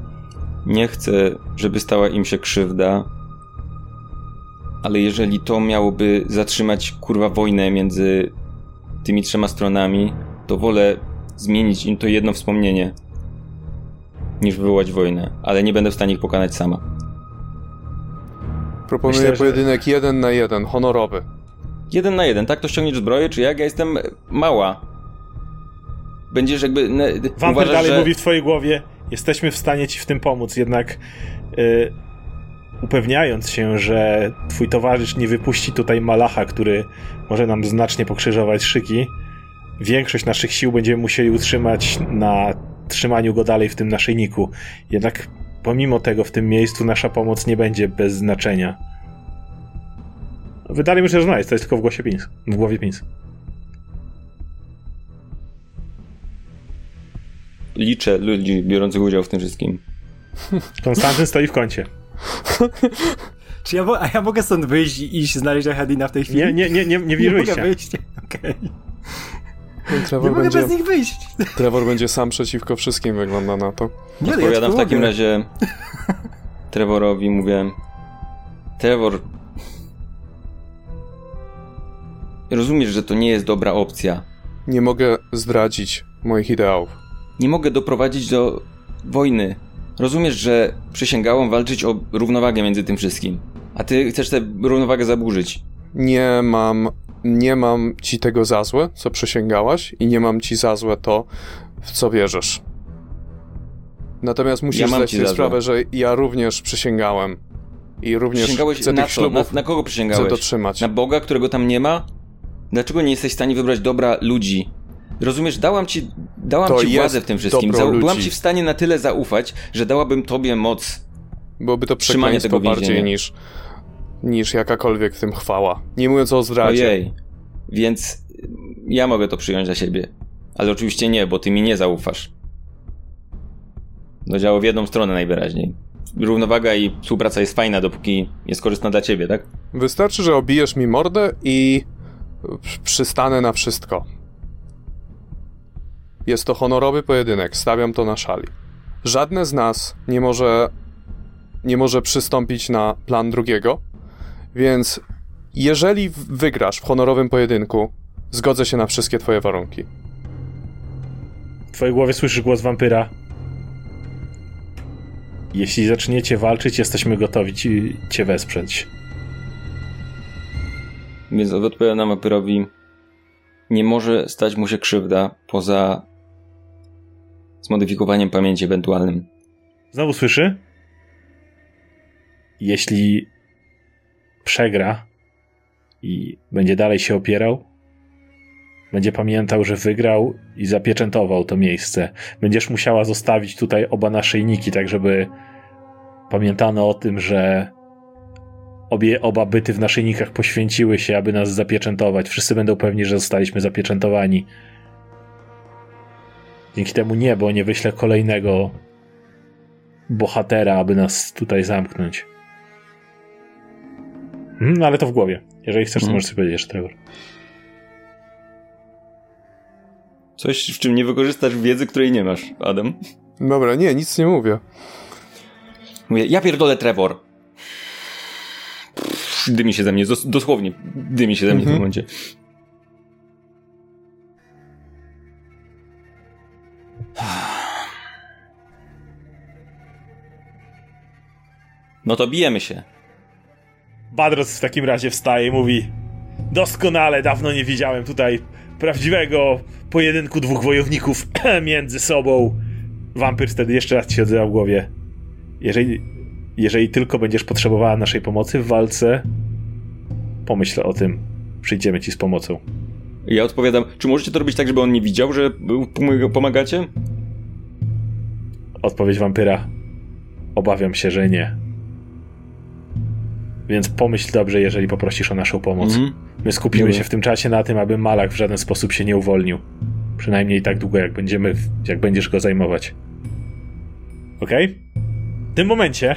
Nie chcę, żeby stała im się krzywda, ale jeżeli to miałoby zatrzymać kurwa wojnę między tymi trzema stronami, to wolę zmienić im to jedno wspomnienie, niż wywołać wojnę, ale nie będę w stanie ich pokonać sama. Proponuję Myślę, że- pojedynek jeden na jeden, honorowy. Jeden na jeden, tak? To ściągniesz zbroję, czy jak? Ja jestem mała. Będziesz jakby... Ne, Wampir uważasz, dalej że... mówi w twojej głowie, jesteśmy w stanie ci w tym pomóc, jednak e, upewniając się, że twój towarzysz nie wypuści tutaj malacha, który może nam znacznie pokrzyżować szyki, większość naszych sił będziemy musieli utrzymać na trzymaniu go dalej w tym naszyjniku. Jednak pomimo tego w tym miejscu nasza pomoc nie będzie bez znaczenia. Wy dalej myślę, że znaleźć, to jest tylko w głosie Pins. W głowie Pins. Liczę ludzi biorących udział w tym wszystkim. Konstantyn stoi w kącie. Czy ja, a ja mogę stąd wyjść i iść znaleźć Ahadina w tej chwili? Nie, nie, nie, nie, nie nie mogę wyjść. Okej. Nie Trevor mogę będzie, bez nich wyjść. Trevor będzie sam przeciwko wszystkim, wygląda na to. Nie, no, Odpowiadam w takim mogę. razie Trevorowi, mówię Trevor rozumiesz, że to nie jest dobra opcja. Nie mogę zdradzić moich ideałów. Nie mogę doprowadzić do wojny. Rozumiesz, że przysięgałam walczyć o równowagę między tym wszystkim. A ty chcesz tę równowagę zaburzyć. Nie mam, nie mam ci tego za złe, co przysięgałaś i nie mam ci za złe to, w co wierzysz. Natomiast musisz Ja zdać sobie sprawę, że ja również przysięgałem. I również Przysięgałeś chcę na tych co? Na, ślubów na kogo chcę przysięgałeś? dotrzymać. Na Boga, którego tam nie ma? Dlaczego nie jesteś w stanie wybrać dobra ludzi? Rozumiesz, dałam ci, dałam To ci władzę w tym wszystkim. byłam ci w stanie na tyle zaufać, że dałabym tobie moc. Byłoby to przekleństwo bardziej niż, niż jakakolwiek w tym chwała. Nie mówiąc o zdradzie. Ojej. Więc ja mogę to przyjąć za siebie. Ale oczywiście nie, bo ty mi nie zaufasz. To działa w jedną stronę najwyraźniej. Równowaga i współpraca jest fajna, dopóki jest korzystna dla ciebie, tak? Wystarczy, że obijesz mi mordę i przy- przystanę na wszystko. Jest to honorowy pojedynek, stawiam to na szali. Żadne z nas nie może, nie może przystąpić na plan drugiego, więc jeżeli wygrasz w honorowym pojedynku, zgodzę się na wszystkie twoje warunki. W twojej głowie słyszysz głos wampyra. Jeśli zaczniecie walczyć, jesteśmy gotowi ci, cię wesprzeć. Więc odpowiadam Apyrowi. nie może stać mu się krzywda poza zmodyfikowaniem pamięci ewentualnym. Znowu słyszy? Jeśli przegra i będzie dalej się opierał, będzie pamiętał, że wygrał i zapieczętował to miejsce. Będziesz musiała zostawić tutaj oba naszyjniki, tak żeby pamiętano o tym, że obie, oba byty w naszyjnikach poświęciły się, aby nas zapieczętować. Wszyscy będą pewni, że zostaliśmy zapieczętowani. Dzięki temu niebo nie wyśle kolejnego bohatera, aby nas tutaj zamknąć. Hmm, no ale to w głowie. Jeżeli chcesz, to Mhm. możesz sobie powiedzieć jeszcze, Trevor. Coś, w czym nie wykorzystasz wiedzy, której nie masz, Adam. Dobra, nie, nic nie mówię. Mówię, ja pierdolę Trevor. Pff, Dymi się ze mnie, dos- dosłownie dymi się ze mnie w tym Mhm. momencie. No to bijemy się. Badros w takim razie wstaje i mówi Doskonale, dawno nie widziałem tutaj prawdziwego pojedynku dwóch wojowników między sobą. Wampir wtedy jeszcze raz ci się odzywa w głowie. Jeżeli, jeżeli tylko będziesz potrzebowała naszej pomocy w walce, pomyśl o tym. Przyjdziemy ci z pomocą. Ja odpowiadam, czy możecie to robić tak, żeby on nie widział, że pom- pomagacie? Odpowiedź wampyra. Obawiam się, że nie. Więc pomyśl dobrze, jeżeli poprosisz o naszą pomoc. Mhm. My skupimy Dobra. się w tym czasie na tym, aby Malak w żaden sposób się nie uwolnił. Przynajmniej tak długo, jak będziemy, jak będziesz go zajmować. Okej? W tym momencie.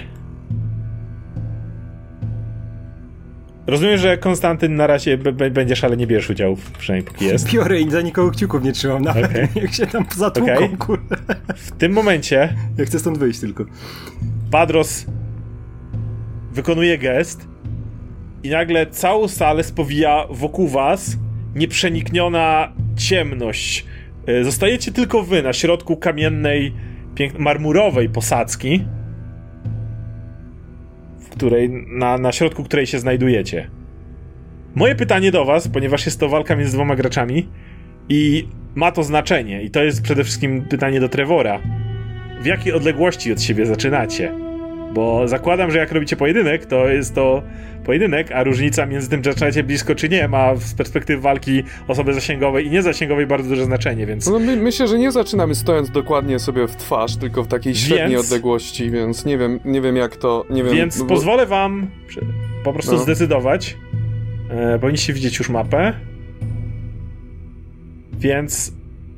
Rozumiem, że Konstantyn na razie będziesz, ale nie bierzesz udziału, przynajmniej póki jest. Biorę i za nikogo kciuków nie trzymam, nawet Okej. jak się tam zatłuką, Okej. kurde. W tym momencie Ja chcę stąd wyjść tylko. Padros wykonuje gest i nagle całą salę spowija wokół was nieprzenikniona ciemność. E, Zostajecie tylko wy na środku kamiennej, marmurowej posadzki, w której, na, na środku której się znajdujecie. Moje pytanie do was, ponieważ jest to walka między dwoma graczami i ma to znaczenie, i to jest przede wszystkim pytanie do Trevora. W jakiej odległości od siebie zaczynacie? Bo zakładam, że jak robicie pojedynek, to jest to pojedynek, a różnica między tym, czy zaczynacie blisko czy nie, ma z perspektywy walki osoby zasięgowej i niezasięgowej bardzo duże znaczenie, więc No my, myślę, że nie zaczynamy stojąc dokładnie sobie w twarz, tylko w takiej średniej Więc- odległości, więc nie wiem, nie wiem jak to, nie wiem... Więc bo- pozwolę wam po prostu No. zdecydować. E, powinniście widzieć już mapę. Więc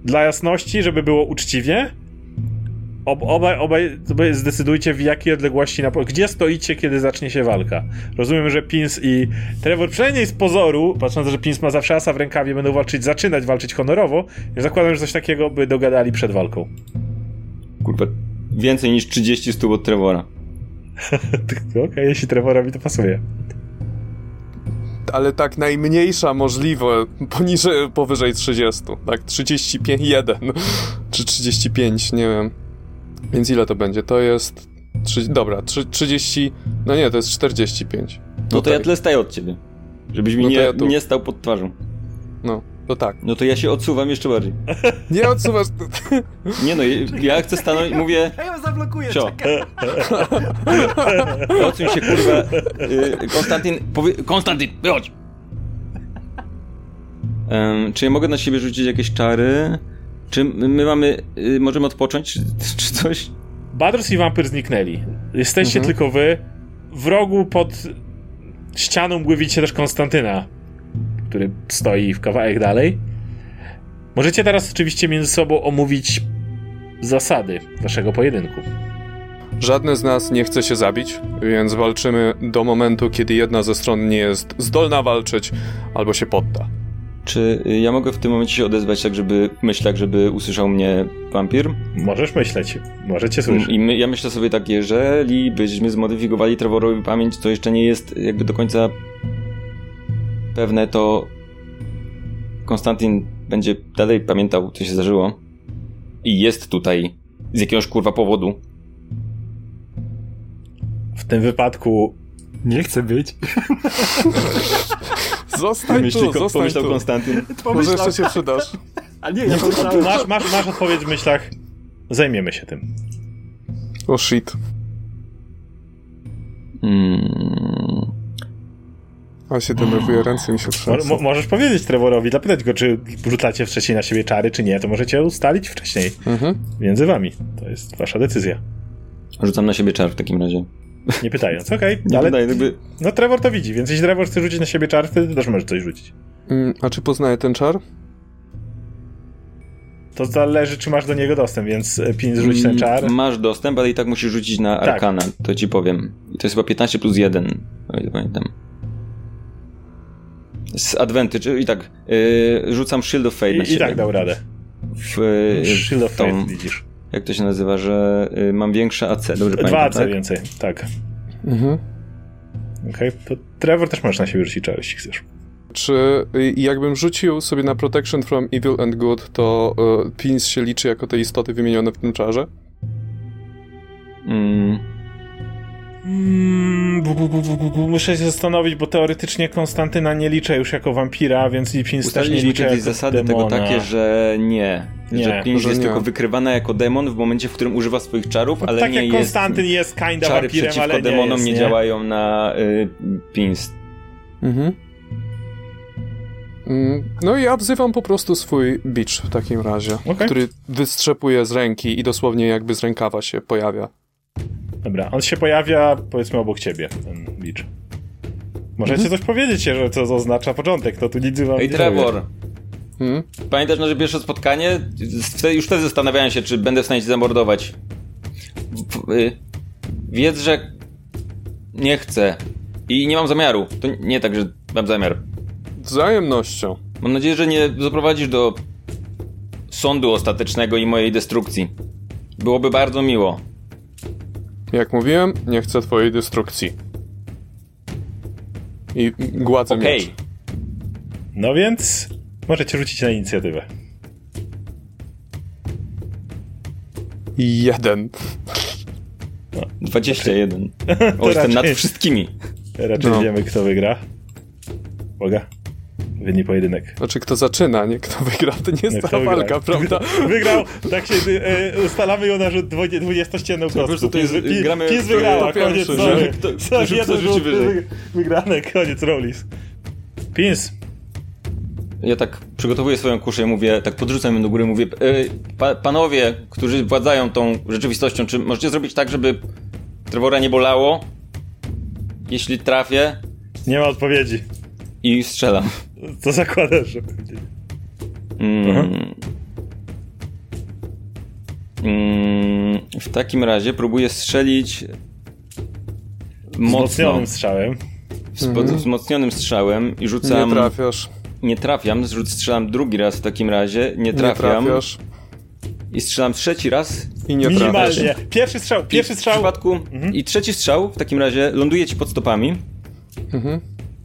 dla jasności, żeby było uczciwie, ob, obaj, obaj zdecydujcie w jakiej odległości, na, gdzie stoicie, kiedy zacznie się walka. Rozumiem, że Pins i Trevor, przynajmniej z pozoru, patrząc, że Pins ma zawsze asa w rękawie, będą walczyć, zaczynać walczyć honorowo, więc zakładam, że coś takiego by dogadali przed walką. Kurwa, więcej niż 30 stóp od Trevora. Okej, jeśli Trevorowi to pasuje. Ale tak najmniejsza możliwe, poniżej, powyżej 30, tak 35, 1 czy 35, nie wiem. Więc ile to będzie? To jest, dobra, trzy, 30, no nie, to jest 45. No to ja tak, tyle staję od ciebie. Żebyś mi No nie, ja tu. nie stał pod twarzą. No, to tak. No to ja się odsuwam jeszcze bardziej. Nie odsuwasz... Nie no, ja chcę stanąć i mówię... Ja ją zablokuję, Cio. Odsuń się, kurwa. Y, Konstantin, powie... Konstantin, wychodź! Em, czy ja mogę na siebie rzucić jakieś czary? Czy my mamy... Y, możemy odpocząć, czy, czy coś? Badros i wampir zniknęli. Jesteście Mhm. tylko wy. W rogu pod ścianą mgły widzicie też Konstantyna, który stoi w kawałek dalej. Możecie teraz oczywiście między sobą omówić zasady waszego pojedynku. Żadne z nas nie chce się zabić, więc walczymy do momentu, kiedy jedna ze stron nie jest zdolna walczyć albo się podda. Czy y, ja mogę w tym momencie się odezwać tak, żeby w myślach, żeby usłyszał mnie wampir? Możesz myśleć, możecie słyszeć. I my, ja myślę sobie tak, jeżeli byśmy zmodyfikowali Trevorowi pamięć, co jeszcze nie jest jakby do końca pewne, to Konstantin będzie dalej pamiętał, co się zdarzyło. I jest tutaj z jakiegoś kurwa powodu. W tym wypadku Nie chcę być. Zostań Myśli, tu, zostań pomyślał tu. Konstantyn. Może jeszcze się przydasz. A nie, pomyślałem. Masz, masz, masz odpowiedź w myślach. Zajmiemy się tym. O shit. Mm, A się denerwuje, ręce mi się trzęsą. mo, możesz powiedzieć Trevorowi, zapytać go, czy rzucacie wcześniej na siebie czary, czy nie. To możecie ustalić wcześniej. Mhm. Między wami. To jest wasza decyzja. rzucam na siebie czar w takim razie. Nie pytając, okej. Nie ale wydaje, jakby... no Trevor to widzi, więc jeśli Trevor chce rzucić na siebie czar, wtedy też może coś rzucić. Mm, A czy poznaję ten czar? To zależy, czy masz do niego dostęp, więc e, Pin rzuć ten czar. Mm, Masz dostęp, ale i tak musisz rzucić na Tak. Arkana, to ci powiem. I to jest chyba 15 plus 1, o ile pamiętam. Z Advantage, i tak, yy, rzucam Shield of Fate na I, siebie. I tak dał radę. W, yy, Shield of Fate, widzisz. Jak to się nazywa, że yy, mam większe AC, dobrze Dwa pamiętam, AC tak? więcej, tak. Mhm. Okej, to Trevor też możesz na siebie rzucić czar, jeśli chcesz. Czy y, jakbym rzucił sobie na Protection from Evil and Good, to y, Pins się liczy jako te istoty wymienione w tym czarze? Mm, Mm, bu, bu, bu. Muszę się zastanowić, bo teoretycznie Konstantyna nie liczę już jako wampira, więc i Pins też nie liczę kiedyś jako zasady demona. tego takie, że nie. Nie, że że jest nie. tylko wykrywana jako demon w momencie, w którym używa swoich czarów, ale tak nie jak jest... Konstantyn jest kinda Czary wampirem, przeciwko ale nie demonom jest, nie, nie działają na y, Pins. Mhm. Mm, No i ja wzywam po prostu swój bicz w takim razie, Okej. który wystrzepuje z ręki i dosłownie jakby z rękawa się pojawia. Dobra, on się pojawia, powiedzmy, obok ciebie, ten bicz. Możecie Mhm. coś powiedzieć, że co oznacza początek, to tu nic wam Ej, nie Trevor, Hmm? pamiętasz nasze pierwsze spotkanie? Wtedy, już wtedy zastanawiałem się, czy będę w stanie cię zamordować. W- y, Wiedz, że nie chcę i nie mam zamiaru. To nie tak, że mam zamiar. Wzajemnością. Mam nadzieję, że nie doprowadzisz do sądu ostatecznego i mojej destrukcji. Byłoby bardzo miło. Jak mówiłem, nie chcę twojej destrukcji. I gładzę Okej. miecz. No więc możecie rzucić na inicjatywę. Jeden. 21. To O, jestem nad wszystkimi. Raczej No. wiemy, kto wygra. Uwaga. Wydni pojedynek. Znaczy, kto zaczyna, nie kto wygra. To nie jest ta wygra? walka, prawda? Wygrał, tak się e, ustalamy ją na rzut 20-ścienną po prostu kostką. to jest- Pis, pi, gramy- pis wygrała, koniec, sorry. jeden rzut wyżej. wy- wygrany, koniec, rollis. Pins, Ja tak przygotowuję swoją kuszę i mówię, tak podrzucam ją do góry, mówię, e, pa, panowie, którzy władzają tą rzeczywistością, czy możecie zrobić tak, żeby Trevora nie bolało? Jeśli trafię nie ma odpowiedzi. i strzelam. Co zakładasz, że będzie? Mm. Mm, w takim razie próbuję strzelić mocno, Wzmocnionym strzałem. wzpo- wzmocnionym strzałem i rzucam... Nie trafiasz. nie trafiam, zrzuc- strzelam drugi raz w takim razie, nie Nie trafiam trafiasz. i strzelam trzeci raz I nie trafiasz. Minimalnie. Pierwszy strzał, pierwszy I w strzał. przypadku i trzeci strzał w takim razie ląduje ci pod stopami Mhm.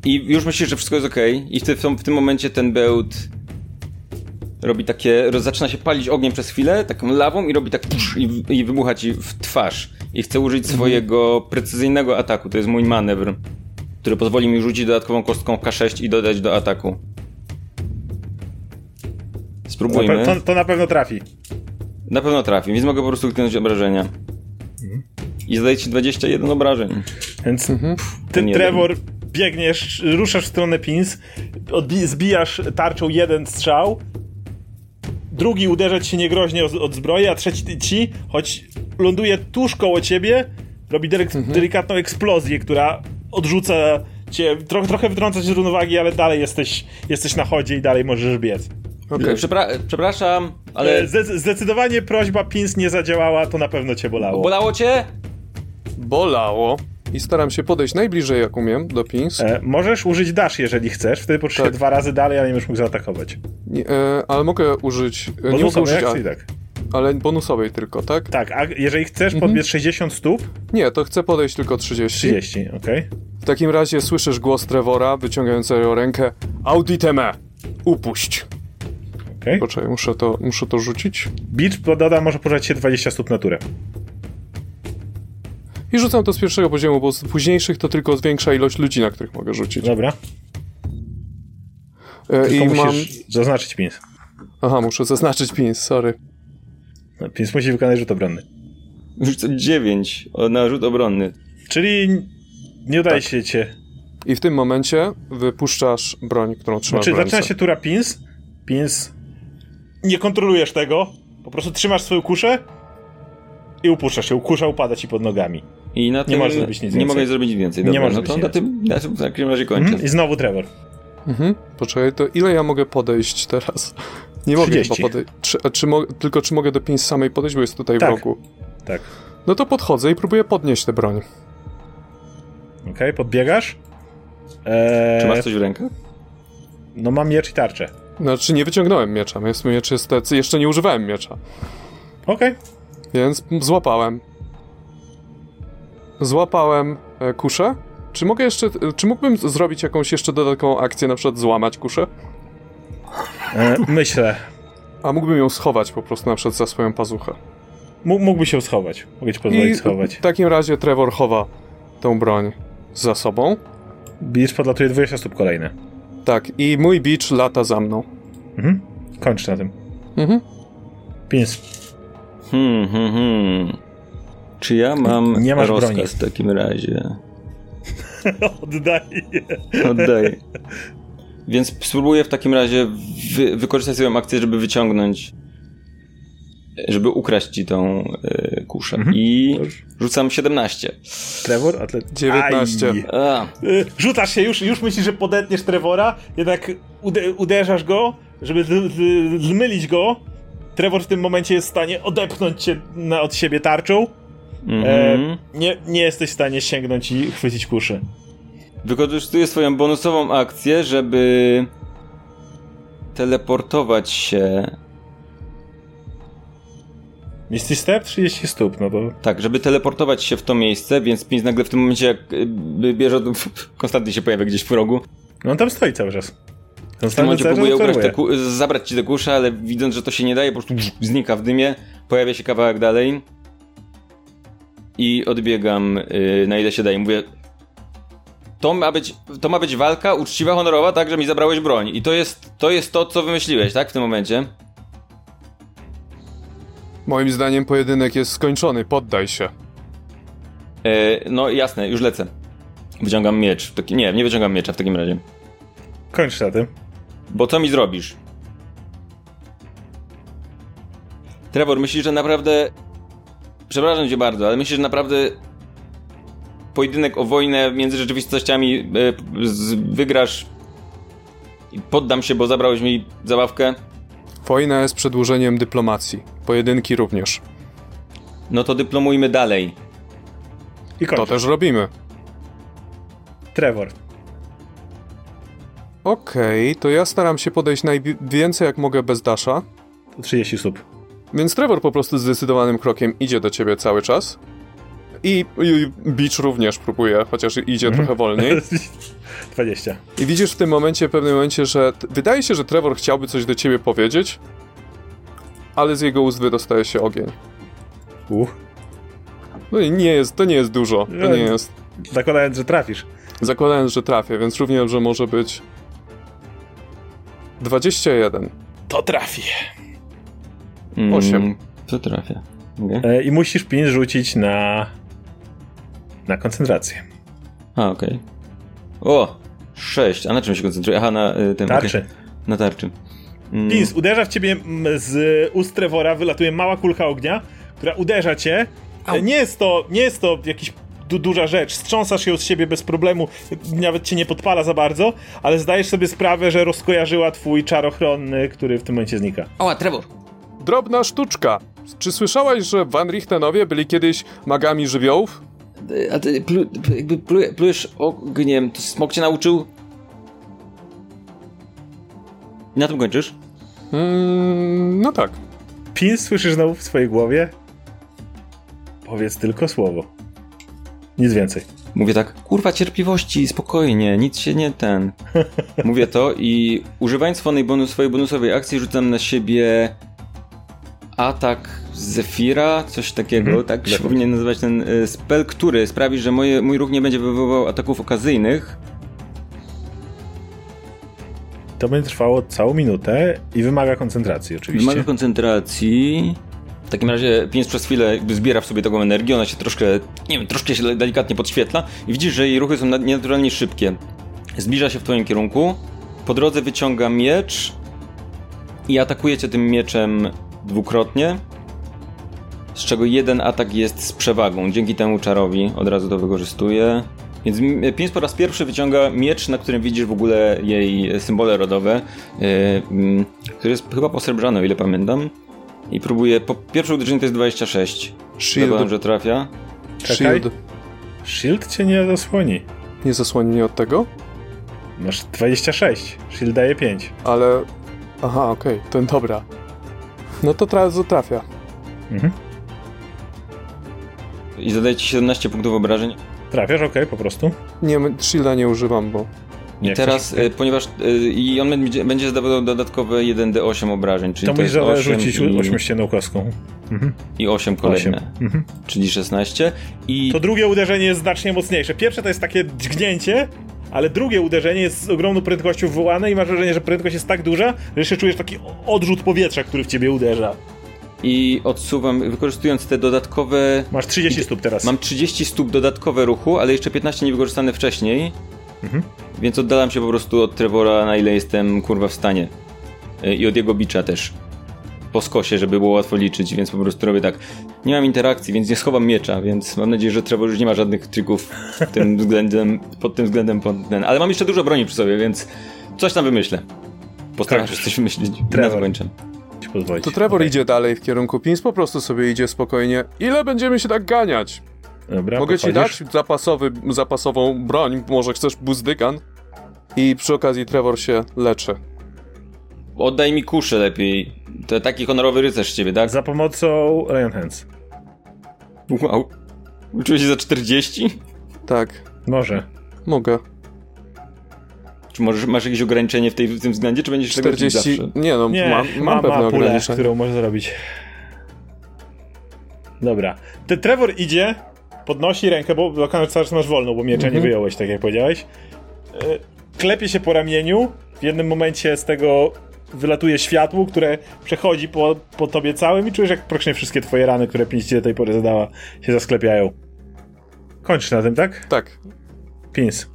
I już myślisz, że wszystko jest ok i w, ty, w, tym- w tym momencie ten bełt robi takie, zaczyna się palić ogniem przez chwilę, taką lawą i robi tak psz, i, i wybucha ci w twarz i chcę użyć swojego precyzyjnego ataku, to jest mój manewr który pozwoli mi rzucić dodatkową kostką K6 i dodać do ataku. Spróbujmy. to, to na pewno trafi. Na pewno trafi, więc mogę po prostu kliknąć obrażenia. I zadaje ci 21 obrażeń. Więc ty, ten jeden. Biegniesz, ruszasz w stronę Pins, zbijasz tarczą jeden strzał, drugi uderza ci się niegroźnie od, od zbroi, a trzeci ci, choć ląduje tuż koło ciebie, robi delek- delikatną eksplozję, która odrzuca cię, tro, trochę wytrąca cię z równowagi, ale dalej jesteś, jesteś na chodzie i dalej możesz biec. Okej. Przepra przepraszam, Ale ale Zde- zdecydowanie prośba Pins nie zadziałała, to na pewno cię bolało. bolało cię? Bolało. I staram się podejść najbliżej jak umiem do pins. E, możesz użyć dash, jeżeli chcesz, wtedy się Tak. dwa razy dalej, ale nie będziesz mógł zaatakować. Nie, e, ale mogę użyć. e, Nie mogę użyć, akcji, tak. ale bonusowej tylko, tak? Tak, a jeżeli chcesz Mhm. podbiec 60 stóp, Nie, to chcę podejść tylko 30. 30, okej. W takim razie słyszysz głos Trevora wyciągającego rękę. Auditeme! Upuść! okej. Poczekaj, muszę to, muszę to rzucić. Beach doda może poruszać się 20 stóp na turę. I rzucam to z pierwszego poziomu, bo z późniejszych to tylko zwiększa ilość ludzi, na których mogę rzucić. Dobra. E, I musisz mam... zaznaczyć pins. Aha, muszę zaznaczyć pins, sorry. No, Pins musi wykonać rzut obronny. Już co 9 na rzut obronny. Czyli nie udaje Tak. się cię. I w tym momencie wypuszczasz broń, którą trzymasz Znaczy, w ręce. zaczyna się tura pins. Pins. Nie kontrolujesz tego. Po prostu trzymasz swoją kuszę i upuszczasz się. Kusza upada ci pod nogami. I na tym możesz zrobić nic Nie więcej. mogę zrobić nic więcej. Nie Dobra, możesz no to na tym, na tym w takim razie kończę. Mhm. I znowu Trevor. Mhm. Poczekaj, to ile ja mogę podejść teraz? Nie mogę 30. chyba podejść. Czy, czy mo- tylko czy mogę do pins samej podejść, bo jest tutaj Tak. w rogu. Tak. No to podchodzę i próbuję podnieść tę broń. Okej, podbiegasz. Eee, Czy masz coś w rękach? No mam miecz i tarczę. Znaczy nie wyciągnąłem miecza, jest miecz jest jeszcze nie używałem miecza. Okej. Więc złapałem. Złapałem e, kuszę. Czy mogę jeszcze, e, czy mógłbym zrobić jakąś jeszcze dodatkową akcję, na przykład złamać kuszę? E, Myślę. A mógłbym ją schować po prostu na przykład za swoją pazuchę. M- mógłby się schować. Mogę ci pozwolić schować. w takim razie Trevor chowa tą broń za sobą. Beach podlatuje 20 stóp kolejne. Tak, i mój beach lata za mną. Mhm. Kończ na tym. Mhm. Pins. Hmm, hmm, hmm. Czy ja mam Nie masz rozkaz broni. w takim razie? Oddaję. Oddaję. Więc spróbuję w takim razie wy, wykorzystać swoją akcję, żeby wyciągnąć, żeby ukraść ci tą y, kuszę. Mhm. I rzucam 17. Trevor? Atlet... 19. Aj. A, Y, Rzucasz się, już, już myślisz, że podetniesz Trevora, jednak ude- uderzasz go, żeby zmylić go. Trevor w tym momencie jest w stanie odepchnąć cię na, od siebie tarczą. Mhm. E, nie, nie jesteś w stanie sięgnąć i chwycić kuszy. Wykorzystuję swoją bonusową akcję, żeby teleportować się. Misty Step 30 stóp, no to Tak, żeby teleportować się w to miejsce, więc Pins nagle w tym momencie jak y, bierze, konstantnie się pojawia gdzieś w rogu. no on tam stoi cały czas. W tym momencie próbuje ukraść te zabrać ci te kusze, ale widząc, że to się nie daje, po prostu znika w dymie, pojawia się kawałek dalej i odbiegam y, na ile się daje. Mówię, to ma być, to ma być walka uczciwa, honorowa, tak, że mi zabrałeś broń. I to jest, to jest to, co wymyśliłeś, tak, w tym momencie? Moim zdaniem pojedynek jest skończony, poddaj się. E, no jasne, już lecę. Wyciągam miecz. Taki, nie, nie wyciągam miecza w takim razie. Kończ na tym. Bo co mi zrobisz? Trevor, myślisz, że naprawdę. Przepraszam cię bardzo, ale myślisz, że naprawdę. Pojedynek o wojnę między rzeczywistościami e, z, wygrasz i poddam się, bo zabrałeś mi zabawkę? Wojna jest przedłużeniem dyplomacji. Pojedynki również. No to dyplomujmy dalej. I kończ. To też robimy. Trevor. Okej, to ja staram się podejść najwięcej jak mogę bez Dasha. 30 stóp. Więc Trevor po prostu zdecydowanym krokiem idzie do ciebie cały czas. I, i Beach również próbuje, chociaż idzie mm. trochę wolniej. 20. I widzisz w tym momencie, w pewnym momencie, że wydaje się, że Trevor chciałby coś do ciebie powiedzieć, ale z jego ust wydostaje się ogień. U. No i nie jest, to nie jest dużo, to nie no, jest. Zakładając, że trafisz. Zakładając, że trafię, więc również, że może być 21. To trafi. Mm, 8. To trafia. Okay. E, I musisz 5 rzucić na. na koncentrację. A, okej. Okay. O! 6. A na czym się koncentruje? Aha, na y, tym. Tarczy. Okay. Na tarczy. Mm. Pins, uderza w ciebie mm, z ust Trevora, wylatuje mała kulka ognia, która uderza cię. E, Au. Nie jest to, nie jest to jakiś du duża rzecz. Strząsasz ją z siebie bez problemu, nawet cię nie podpala za bardzo, ale zdajesz sobie sprawę, że rozkojarzyła twój czarochronny, który w tym momencie znika. Oła, Trevor! Drobna sztuczka. Czy słyszałaś, że Van Richtenowie byli kiedyś magami żywiołów? A ty plu, jakby pluje, plujesz ogniem, to smok cię nauczył? I na tym kończysz? Mm, no tak. Pins słyszysz znowu w swojej głowie? Powiedz tylko słowo. Nic więcej. Mówię tak, kurwa cierpliwości, spokojnie, nic się nie ten. Mówię to i używając swojej, bonus, swojej bonusowej akcji rzucam na siebie atak Zefira, coś takiego, Mhm, tak się powinien nazywać ten y, spell, który sprawi, że moje, mój ruch nie będzie wywoływał ataków okazyjnych. to będzie trwało całą minutę i wymaga koncentracji oczywiście. Wymaga koncentracji. W takim razie pieniądz przez chwilę zbiera w sobie taką energię, ona się troszkę, nie wiem, troszkę się delikatnie podświetla i widzisz, że jej ruchy są na- nienaturalnie szybkie. Zbliża się w twoim kierunku, po drodze wyciąga miecz i atakuje cię tym mieczem dwukrotnie, z czego jeden atak jest z przewagą. Dzięki temu czarowi od razu to wykorzystuje. Więc Pięć po raz pierwszy wyciąga miecz, na którym widzisz w ogóle jej symbole rodowe, yy, który jest chyba posrebrzany, o ile pamiętam. I próbuje, po pierwsze uderzenie to jest 26. Shield. Zakładam, że trafia. Czekaj. Shield. Shield cię nie zasłoni. Nie zasłoni mnie od tego? Masz 26, shield daje 5. Ale... Aha, okej, to dobra. No to teraz trafia. Mhm. I zadaje ci 17 punktów obrażeń. Trafiasz, okej, po prostu. Nie, shielda nie używam, bo... Nie I teraz, chcesz- y, ponieważ y, i on będzie, będzie zadawał dodatkowe 1d8 obrażeń, czyli to to, jest 8 rzucić i, ośmiościenną kostką. Mhm. i 8 kolejne, Osiem. Mhm. czyli 16. I To drugie uderzenie jest znacznie mocniejsze. Pierwsze to jest takie dźgnięcie, ale drugie uderzenie jest z ogromną prędkością wywołane i masz wrażenie, że prędkość jest tak duża, że jeszcze czujesz taki odrzut powietrza, który w ciebie uderza. I odsuwam, wykorzystując te dodatkowe. Masz 30 stóp teraz. Mam 30 stóp dodatkowe ruchu, ale jeszcze 15 niewykorzystane wcześniej. Mhm. Więc oddalam się po prostu od Trevora, na ile jestem kurwa w stanie. Y, I od jego bicza też. Po skosie, żeby było łatwo liczyć, więc po prostu robię tak. Nie mam interakcji, więc nie schowam miecza, więc mam nadzieję, że Trevor już nie ma żadnych trików tym względem, pod tym względem. Pod ten. Ale mam jeszcze dużo broni przy sobie, więc coś tam wymyślę. Postaram się Tak. coś wymyślić. I na Trevor. to Trevor Okej. idzie dalej w kierunku Pins, po prostu sobie idzie spokojnie. Ile będziemy się tak ganiać? Dobra, Mogę ci dać zapasowy, zapasową broń, może chcesz buzdygan? I przy okazji Trevor się leczy. Oddaj mi kuszę lepiej. To taki honorowy rycerz z ciebie, tak? Za pomocą Lion Hands. Wow. Uczyłeś się za 40? Tak, Może. mogę. Czy możesz, masz jakieś ograniczenie w, tej, w tym względzie, czy będziesz tego robić 40. zawsze? Nie no, Nie, mam, ma, mam pewne ma pulę, którą może zrobić. Dobra. Ten Trevor idzie, podnosi rękę, bo lokalny cały czas masz wolną, bo miecza nie Mhm. wyjąłeś, tak jak powiedziałeś. E, Klepie się po ramieniu. W jednym momencie z tego wylatuje światło, które przechodzi po, po tobie całym i czujesz, jak praktycznie wszystkie twoje rany, które pięć ci do tej pory zadała, się zasklepiają. Kończysz na tym, tak? Tak. Pins.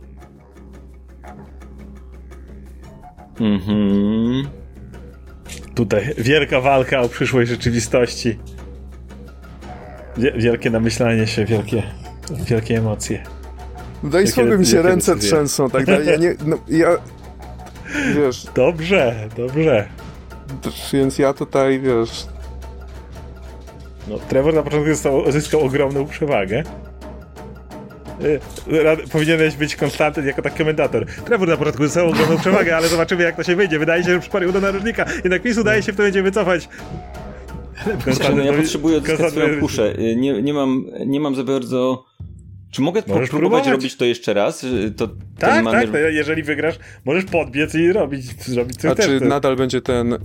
Mhm. Tutaj wielka walka o przyszłość rzeczywistości. Wie- wielkie namyślanie się, wielkie, wielkie emocje. Daj Jakie- słowo mi się ręce decyzje? trzęsą, tak dalej. Ja nie, no, ja... Wiesz, Dobrze, dobrze. więc ja tutaj, wiesz... No, Trevor na początku został, zyskał ogromną przewagę. Y, rad- Powinieneś być Konstantyn jako taki komentator. Trevor na początku zyskał ogromną przewagę, ale zobaczymy jak to się wyjdzie. Wydaje się, że przypalił do narożnika. Jednak PiS udaje się w to będzie wycofać. No ja potrzebuję odzyskać swoją kuszę. Y, Nie, nie, mam, nie mam za bardzo... Czy mogę Możesz próbować próbować. robić to jeszcze raz? Y, To, ten Tak, manewr- tak, to jeżeli wygrasz, możesz podbiec i robić, zrobić coś A czy nadal będzie ten e,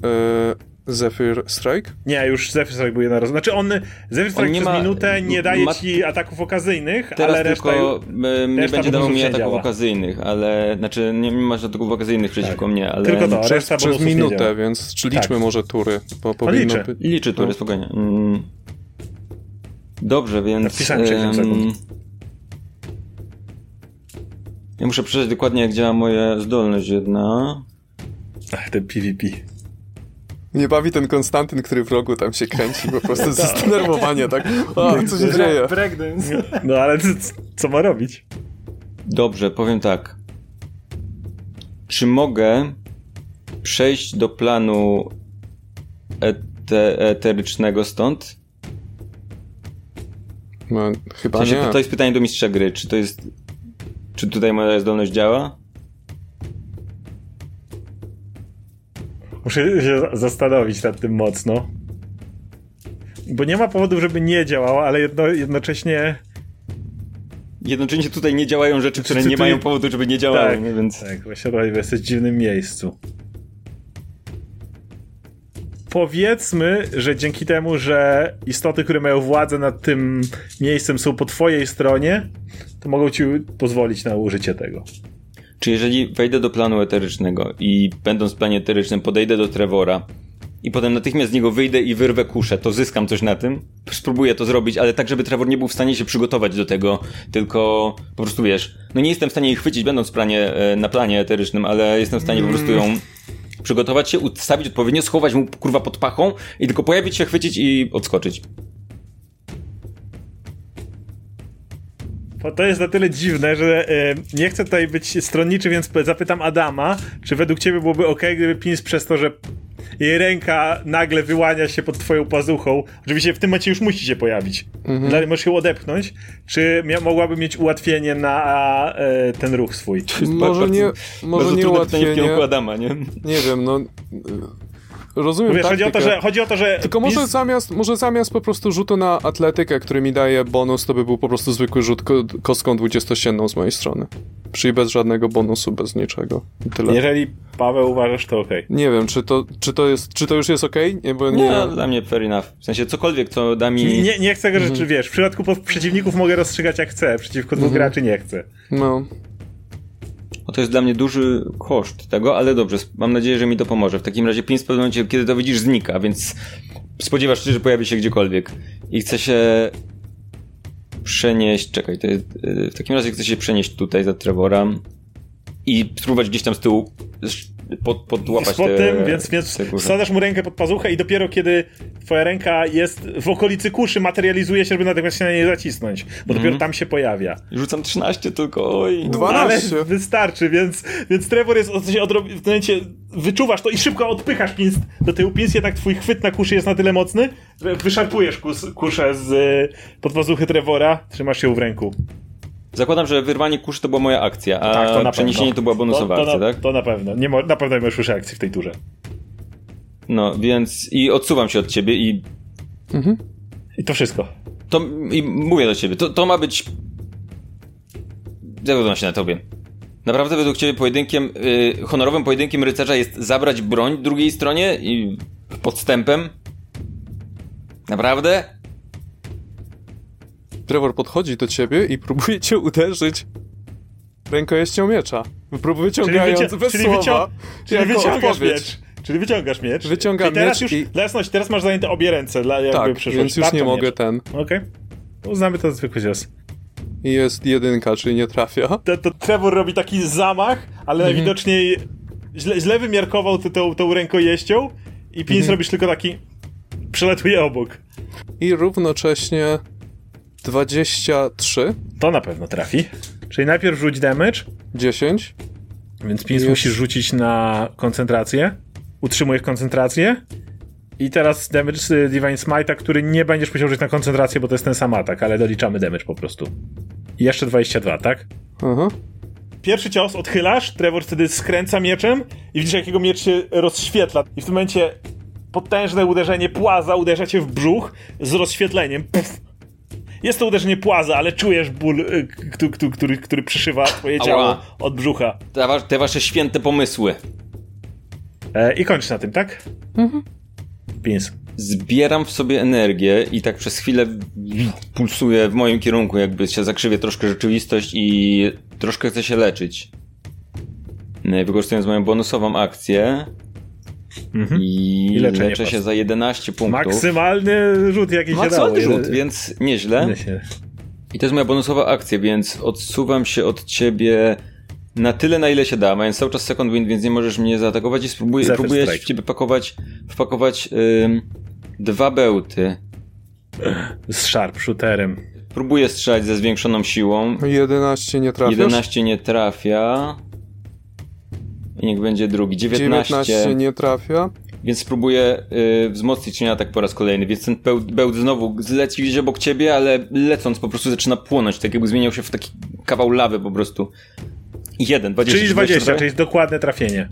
Zephyr Strike? Nie, już Zephyr Strike był jednorazowy. Znaczy on, Zephyr Strike nie przez ma- minutę nie daje ma- ci ataków okazyjnych, Teraz ale reszta... tylko y, nie reszta będzie po dawał mi nie ataków działa. okazyjnych, ale... Znaczy, nie, nie masz ataków okazyjnych przeciwko mnie, ale... Tylko to, Przez, reszta przez nie minutę, więc czy liczmy Tak. może tury, bo powinno liczę. być... Liczy tury, No. spokojnie. Mm. Dobrze, więc... Wpisałem 60 em, sekund. Ja muszę przeczytać dokładnie, jak działa moja zdolność jedna. Ach, ten PvP. Nie bawi ten Konstantyn, który w rogu tam się kręci, po prostu ze zdenerwowania, tak? A, co się dzieje? Breakdance. No ale c- c- co ma robić? Dobrze, powiem tak. Czy mogę przejść do planu ete eterycznego stąd? No, W chyba sensie, nie. to, to jest pytanie do mistrza gry. Czy to jest... Czy tutaj moja zdolność działa? Muszę się za- zastanowić nad tym mocno. Bo nie ma powodów, żeby nie działało, ale jedno, jednocześnie... Jednocześnie tutaj nie działają rzeczy, które nie mają powodu, żeby nie działały, Tak, więc... Tak, właśnie jesteś w dziwnym miejscu. Powiedzmy, że dzięki temu, że istoty, które mają władzę nad tym miejscem są po twojej stronie, to mogą ci pozwolić na użycie tego. Czy jeżeli wejdę do planu eterycznego i będąc w planie eterycznym podejdę do Trevora i potem natychmiast z niego wyjdę i wyrwę kuszę, to zyskam coś na tym? Spróbuję to zrobić, ale tak, żeby Trevor nie był w stanie się przygotować do tego, tylko po prostu wiesz, no nie jestem w stanie jej chwycić będąc planie, e, na planie eterycznym, ale jestem w stanie po prostu ją przygotować się, ustawić odpowiednio, schować mu kurwa pod pachą i tylko pojawić się, chwycić i odskoczyć. To jest na tyle dziwne, że e, nie chcę tutaj być stronniczy, więc zapytam Adama, czy według ciebie byłoby ok, gdyby Pins przez to, że jej ręka nagle wyłania się pod twoją pazuchą, oczywiście w tym momencie już musi się pojawić, Mhm. dalej możesz ją odepchnąć, czy mia- mogłaby mieć ułatwienie na e, ten ruch swój? Może nie, może bardzo nie trudne pytanie w ułatwienie. kierunku Adama, nie? Nie wiem, no... Rozumiem Wiesz, chodzi o to, że, chodzi o to, że Tylko może Pins- zamiast, może zamiast po prostu rzutu na atletykę, który mi daje bonus, to by był po prostu zwykły rzut ko kostką 20 z mojej strony. Czyli bez żadnego bonusu, bez niczego. Tyle. jeżeli Paweł uważasz, to okej. Nie wiem, czy to, czy to jest, czy to już jest okej? Nie, bo Nie, nie... no, dla mnie fair enough. W sensie cokolwiek, co da mi... Nie, nie chcę go Mhm. rzeczy, wiesz, w przypadku po- przeciwników mogę rozstrzygać jak chcę, przeciwko dwóch Mhm. graczy nie chcę. No. No to jest dla mnie duży koszt tego, ale dobrze, mam nadzieję, że mi to pomoże. W takim razie Prince w pewnym momencie, kiedy to widzisz, znika, więc spodziewasz się, że pojawi się gdziekolwiek. I chce się przenieść, czekaj, to jest, yy, w takim razie chce się przenieść tutaj za Trevora i spróbować gdzieś tam z tyłu pod, podłapać pod te, tym, więc, więc wsadzasz mu rękę pod pazuchę i dopiero kiedy twoja ręka jest w okolicy kuszy, materializuje się, żeby natychmiast się na niej zacisnąć, bo Mhm. dopiero tam się pojawia. Rzucam 13 tylko, oj. Dwa- Ale 12. wystarczy, więc, więc Trevor jest w sensie odrobi- w tym momencie wyczuwasz to i szybko odpychasz pins do tyłu. Pins jednak twój chwyt na kuszy jest na tyle mocny, że wyszarpujesz kus, kuszę z y, pod pazuchy Trevora, trzymasz ją w ręku. Zakładam, że wyrwanie kuszy to była moja akcja, a Tak, to przeniesienie pewno. to była bonusowa to, to, akcja, na, tak? To na pewno. Nie na pewno nie możesz już akcji w tej turze. No, więc i odsuwam się od ciebie i I to wszystko. To i mówię do ciebie, to, to ma być. Zawiodłem się na tobie. Naprawdę według ciebie pojedynkiem, y, honorowym pojedynkiem rycerza jest zabrać broń drugiej stronie i podstępem? Naprawdę? Trevor podchodzi do ciebie i próbuje cię uderzyć rękojeścią miecza. Wyciągając wycia- bez czyli słowa. czyli wyciągasz miecz. Czyli wyciągasz miecz. Wyciągam I teraz miecz już, i- Dla jasności, teraz masz zajęte obie ręce, dla jakby Tak, przyszłość. więc już nie mogę miecz. ten. Okej. Uznamy to za zwykły cios. I jest jedynka, czyli nie trafia. To, to Trevor robi taki zamach, ale Mhm. najwidoczniej źle, źle wymiarkował ty tą, tą rękojeścią i Pins Mhm. robisz tylko taki przelatuje obok. I równocześnie 23, To na pewno trafi. Czyli najpierw rzuć damage, 10. więc Pins musisz rzucić na koncentrację. Utrzymujesz koncentrację. I teraz damage z Divine Smite'a, który nie będziesz musiał użyć na koncentrację, bo to jest ten sam atak, ale doliczamy damage po prostu. I jeszcze 22, tak? Aha. Pierwszy cios odchylasz, Trevor wtedy skręca mieczem i widzisz, jakiego miecz się rozświetla. I w tym momencie potężne uderzenie płaza uderza cię w brzuch z rozświetleniem. Puf. Jest to uderzenie płaza, ale czujesz ból, y, który, który, który przyszywa twoje ciało od brzucha. Te, wa- te wasze święte pomysły. E, I kończysz na tym, tak? Pins. Zbieram w sobie energię i tak przez chwilę pulsuje w moim kierunku, jakby się zakrzywie troszkę rzeczywistość i troszkę chcę się leczyć. No Wykorzystując moją bonusową akcję i, I leczenie leczę się za 11 punktów. Maksymalny rzut, jaki się dało. Maksymalny rzut, więc nieźle. I to jest moja bonusowa akcja, więc odsuwam się od ciebie na tyle, na ile się da. Mając cały czas second wind, więc nie możesz mnie zaatakować i spróbuję, próbuję w ciebie pakować, wpakować ym, dwa bełty. Z sharpshooterem. Próbuję strzelać ze zwiększoną siłą. 11 nie trafiasz. 11 nie trafia. I niech będzie drugi. 19, 19 nie trafia. więc spróbuję y, wzmocnić ten atak po raz kolejny. Więc ten bełt, bełt znowu zleci gdzieś obok ciebie, ale lecąc po prostu zaczyna płonąć. Tak jakby zmieniał się w taki kawał lawy po prostu. Jeden, 20. Czyli czy 20, trochę? czyli dokładne trafienie.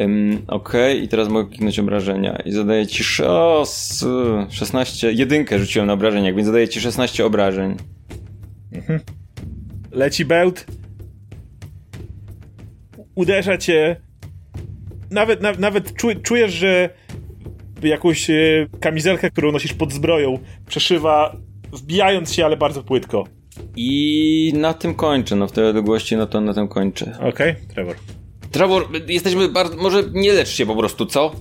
Ym, Okej, i teraz mogę kliknąć obrażenia. I zadaję ci sz- o, s- 16. Jedynkę rzuciłem na obrażeniach, więc zadaję ci 16 obrażeń. Leci bełt. Uderza cię. Nawet, na, nawet czu, czujesz, że jakąś e, kamizelkę, którą nosisz pod zbroją, przeszywa, wbijając się, ale bardzo płytko. I na tym kończę, no w tej odległości, no to na tym kończę. Okej, Trevor. Trevor, jesteśmy bardzo, może nie lecz się po prostu, co?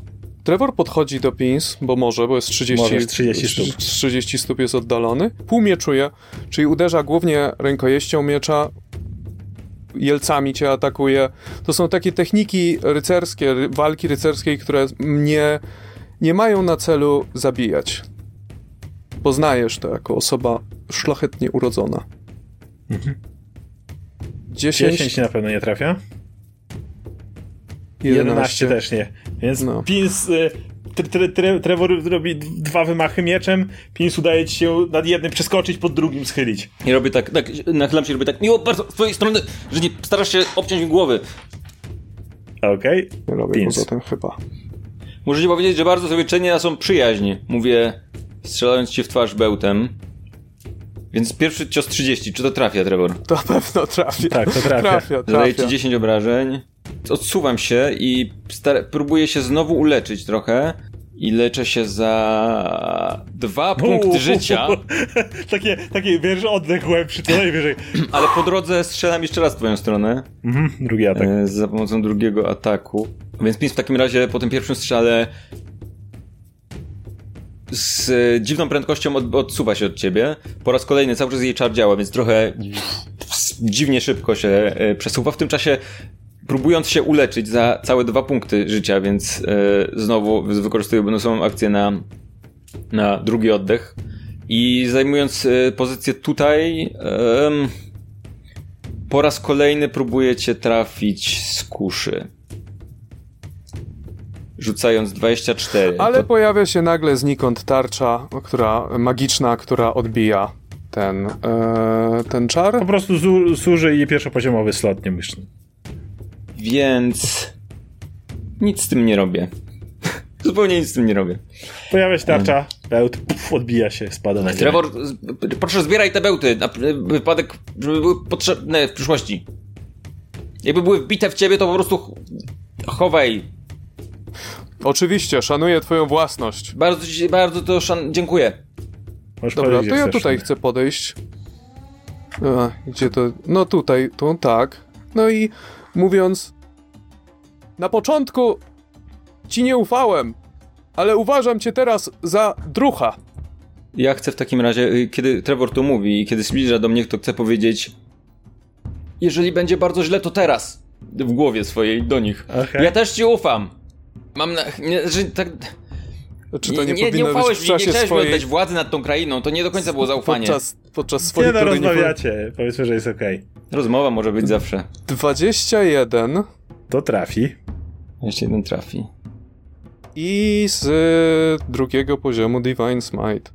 Trevor podchodzi do pins, bo może, bo jest 30, Możesz, 30 stóp. 30 stóp jest oddalony. Pół mieczuje, czyli uderza głównie rękojeścią miecza, jelcami cię atakuje. To są takie techniki rycerskie, ry- walki rycerskiej, które nie, nie mają na celu zabijać. Poznajesz to jako osoba szlachetnie urodzona. 10, 10 na pewno nie trafia. 11, 11 też nie. Więc No. Pins. Tre, tre, tre, Trevor robi dwa wymachy mieczem. Pins udaje ci się nad jednym przeskoczyć, pod drugim schylić. I robię tak, tak nachylam się i robię tak, miło bardzo z twojej strony, że nie starasz się obciąć mi głowy. Okej. Nie robię Pins. poza tym chyba. Muszę ci powiedzieć, że bardzo sobie cenię, są przyjaźni. Mówię, strzelając ci w twarz bełtem. Więc pierwszy cios 30, czy to trafia, Trevor? To na pewno trafia. Tak, to trafia. Trafia, Zadaję trafia. ci 10 obrażeń. Odsuwam się i star- próbuję się znowu uleczyć trochę. I leczę się za dwa punkty Uuu. życia, takie, takie, wiesz, oddech głębszy, co najwyżej. ale po drodze strzelam jeszcze raz w twoją stronę. Mhm, drugi atak. E, za pomocą drugiego ataku. Więc Pins w takim razie po tym pierwszym strzale z dziwną prędkością od, odsuwa się od ciebie. Po raz kolejny cały czas jej czar działa, więc trochę dziwnie szybko się e, przesuwa. W tym czasie próbując się uleczyć za całe dwa punkty życia, więc e, znowu wykorzystuję bonusową akcję na, na drugi oddech. I zajmując e, pozycję tutaj, po raz kolejny próbuję cię trafić z kuszy. Rzucając 24. Ale to, pojawia się nagle znikąd tarcza, która, magiczna, która odbija ten, e, ten czar. Po prostu zu, zuży i pierwszopoziomowy slot, nie myślę. Więc nic z tym nie robię. Zupełnie nic z tym nie robię. Pojawia się tarcza, bełt, puf, odbija się, spada na ziemię. Trevor, proszę zbieraj te bełty na wypadek, żeby były potrzebne w przyszłości. Jakby były wbite w ciebie, to po prostu ch- chowaj. Oczywiście, szanuję twoją własność. Bardzo, ci- bardzo to szan- dziękuję. Możesz Dobra, to ja tutaj chcę podejść. A, gdzie to? No tutaj, tu tak. No i mówiąc, na początku ci nie ufałem, ale uważam cię teraz za drucha. Ja chcę w takim razie, y, kiedy Trevor to mówi i kiedy zbliża do mnie, to chcę powiedzieć jeżeli będzie bardzo źle, to teraz. W głowie swojej do nich. Okej. Ja też ci ufam. Mam na... Nie, że tak... Czy to nie, nie, nie, ufałeś w mi, nie chciałeś mi swojej... oddać władzy nad tą krainą, to nie do końca było zaufanie. Podczas, podczas Nie swojej, no, nie rozmawiacie. Powiedzmy, że jest okej. Rozmowa może być zawsze. 21 To trafi. Jeszcze jeden trafi. i z y, drugiego poziomu Divine Smite.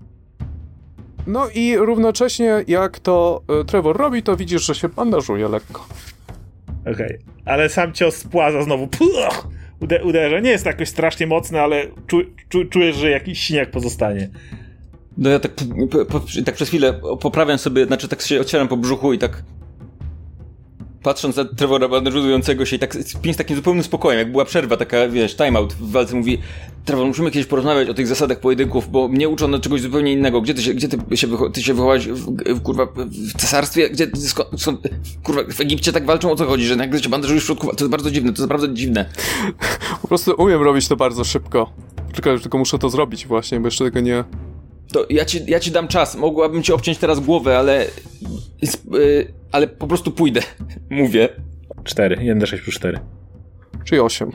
No i równocześnie jak to y, Trevor robi, to widzisz, że się bandażuje lekko. Okej. Ale sam cios spłaza znowu. Puch! Ude uderza. Nie jest jakoś strasznie mocny, ale czu czu czujesz, że jakiś siniak pozostanie. No ja tak, tak przez chwilę poprawiam sobie, znaczy tak się ocieram po brzuchu i tak patrząc na Trevora bandażującego się i tak z takim zupełnym spokojem, jak była przerwa, taka wiesz, timeout w walce, mówi Trevor, musimy kiedyś porozmawiać o tych zasadach pojedynków, bo mnie uczono czegoś zupełnie innego. Gdzie ty się, gdzie ty się, wycho- ty się wychowałeś w, w, kurwa, w cesarstwie? Gdzie, skąd, kurwa, w Egipcie tak walczą? O co chodzi? Że nagle się bandażujesz w środku? To jest bardzo dziwne, to jest naprawdę dziwne. Po prostu umiem robić to bardzo szybko. Tylko, tylko muszę to zrobić właśnie, bo jeszcze tego nie... To ja ci, ja ci dam czas. Mogłabym ci obciąć teraz głowę, ale. Yy, ale po prostu pójdę. Mówię. 4. 1d6 plus 4. Czyli 8.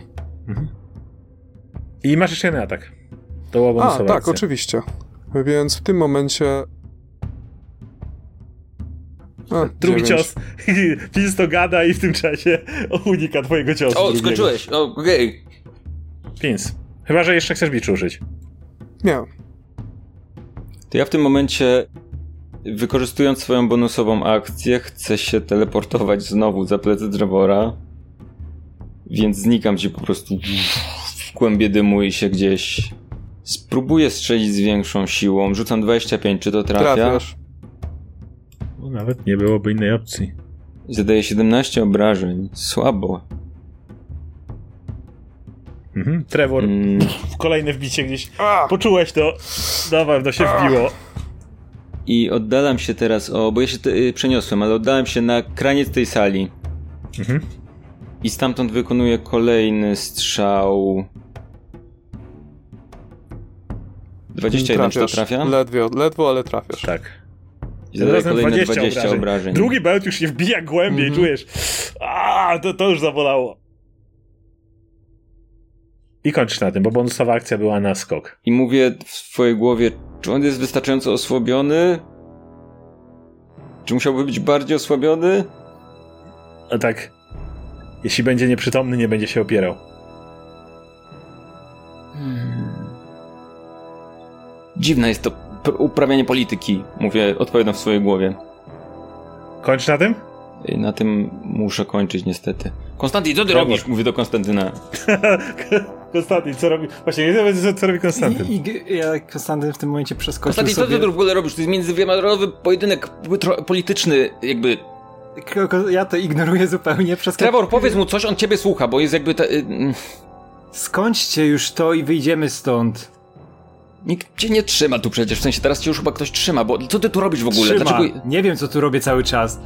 I masz jeszcze jeden atak. To A, tak, oczywiście. Więc w tym momencie... A, Drugi dziewięć. cios. Pins to gada i w tym czasie unika twojego ciosu. O, drugiego. skończyłeś. Okej. Pins. Chyba, że jeszcze chcesz bicz użyć. Nie. To ja w tym momencie, wykorzystując swoją bonusową akcję, chcę się teleportować znowu za plecy Trevora. Więc znikam ci po prostu w kłębie dymu i się gdzieś. Spróbuję strzelić z większą siłą. Rzucam 25, czy to trafia? Trafiasz. No, nawet nie byłoby innej opcji. Zadaję 17 obrażeń. Słabo. Mhm. Trevor, Mm. w kolejne wbicie gdzieś. Poczułeś to. Na pewno się wbiło. I oddalam się teraz o, bo ja się te, y, przeniosłem, ale oddałem się na kraniec tej sali. Mhm. I stamtąd wykonuję kolejny strzał. 21 czy to Trafiasz. trafia? Ledwo, ledwo, ale trafiasz. Tak. I zadaję Razem kolejne 20 20, obrażeń. obrażeń. Drugi bełt już się wbija głębiej, Mhm. czujesz. A, to, to już zabolało. I kończysz na tym, bo bonusowa akcja była na skok. I mówię w swojej głowie, czy on jest wystarczająco osłabiony? Czy musiałby być bardziej osłabiony? A tak, jeśli będzie nieprzytomny, nie będzie się opierał. Dziwne jest to uprawianie polityki, mówię, odpowiadam w swojej głowie. Kończysz na tym? I Na tym muszę kończyć niestety. Konstantin, co ty robisz? Mówię do Konstantyna. Konstantin, co robi? Właśnie, nie wiem, co, co robi Konstantyn. I, i ja Konstantyn w tym momencie przeskoczył Konstantin, co sobie... ty w ogóle robisz? To jest międzywymiarowy pojedynek polityczny, jakby... Ja to ignoruję zupełnie. Przeskoczył... Trevor, powiedz mu coś, on ciebie słucha, bo jest jakby... Ta, y, mm, Skończcie już to i wyjdziemy stąd. nikt cię nie trzyma tu przecież, w sensie teraz cię już chyba ktoś trzyma, bo co ty tu robisz w ogóle? Trzyma. Dlaczego... Nie wiem, co tu robię cały czas.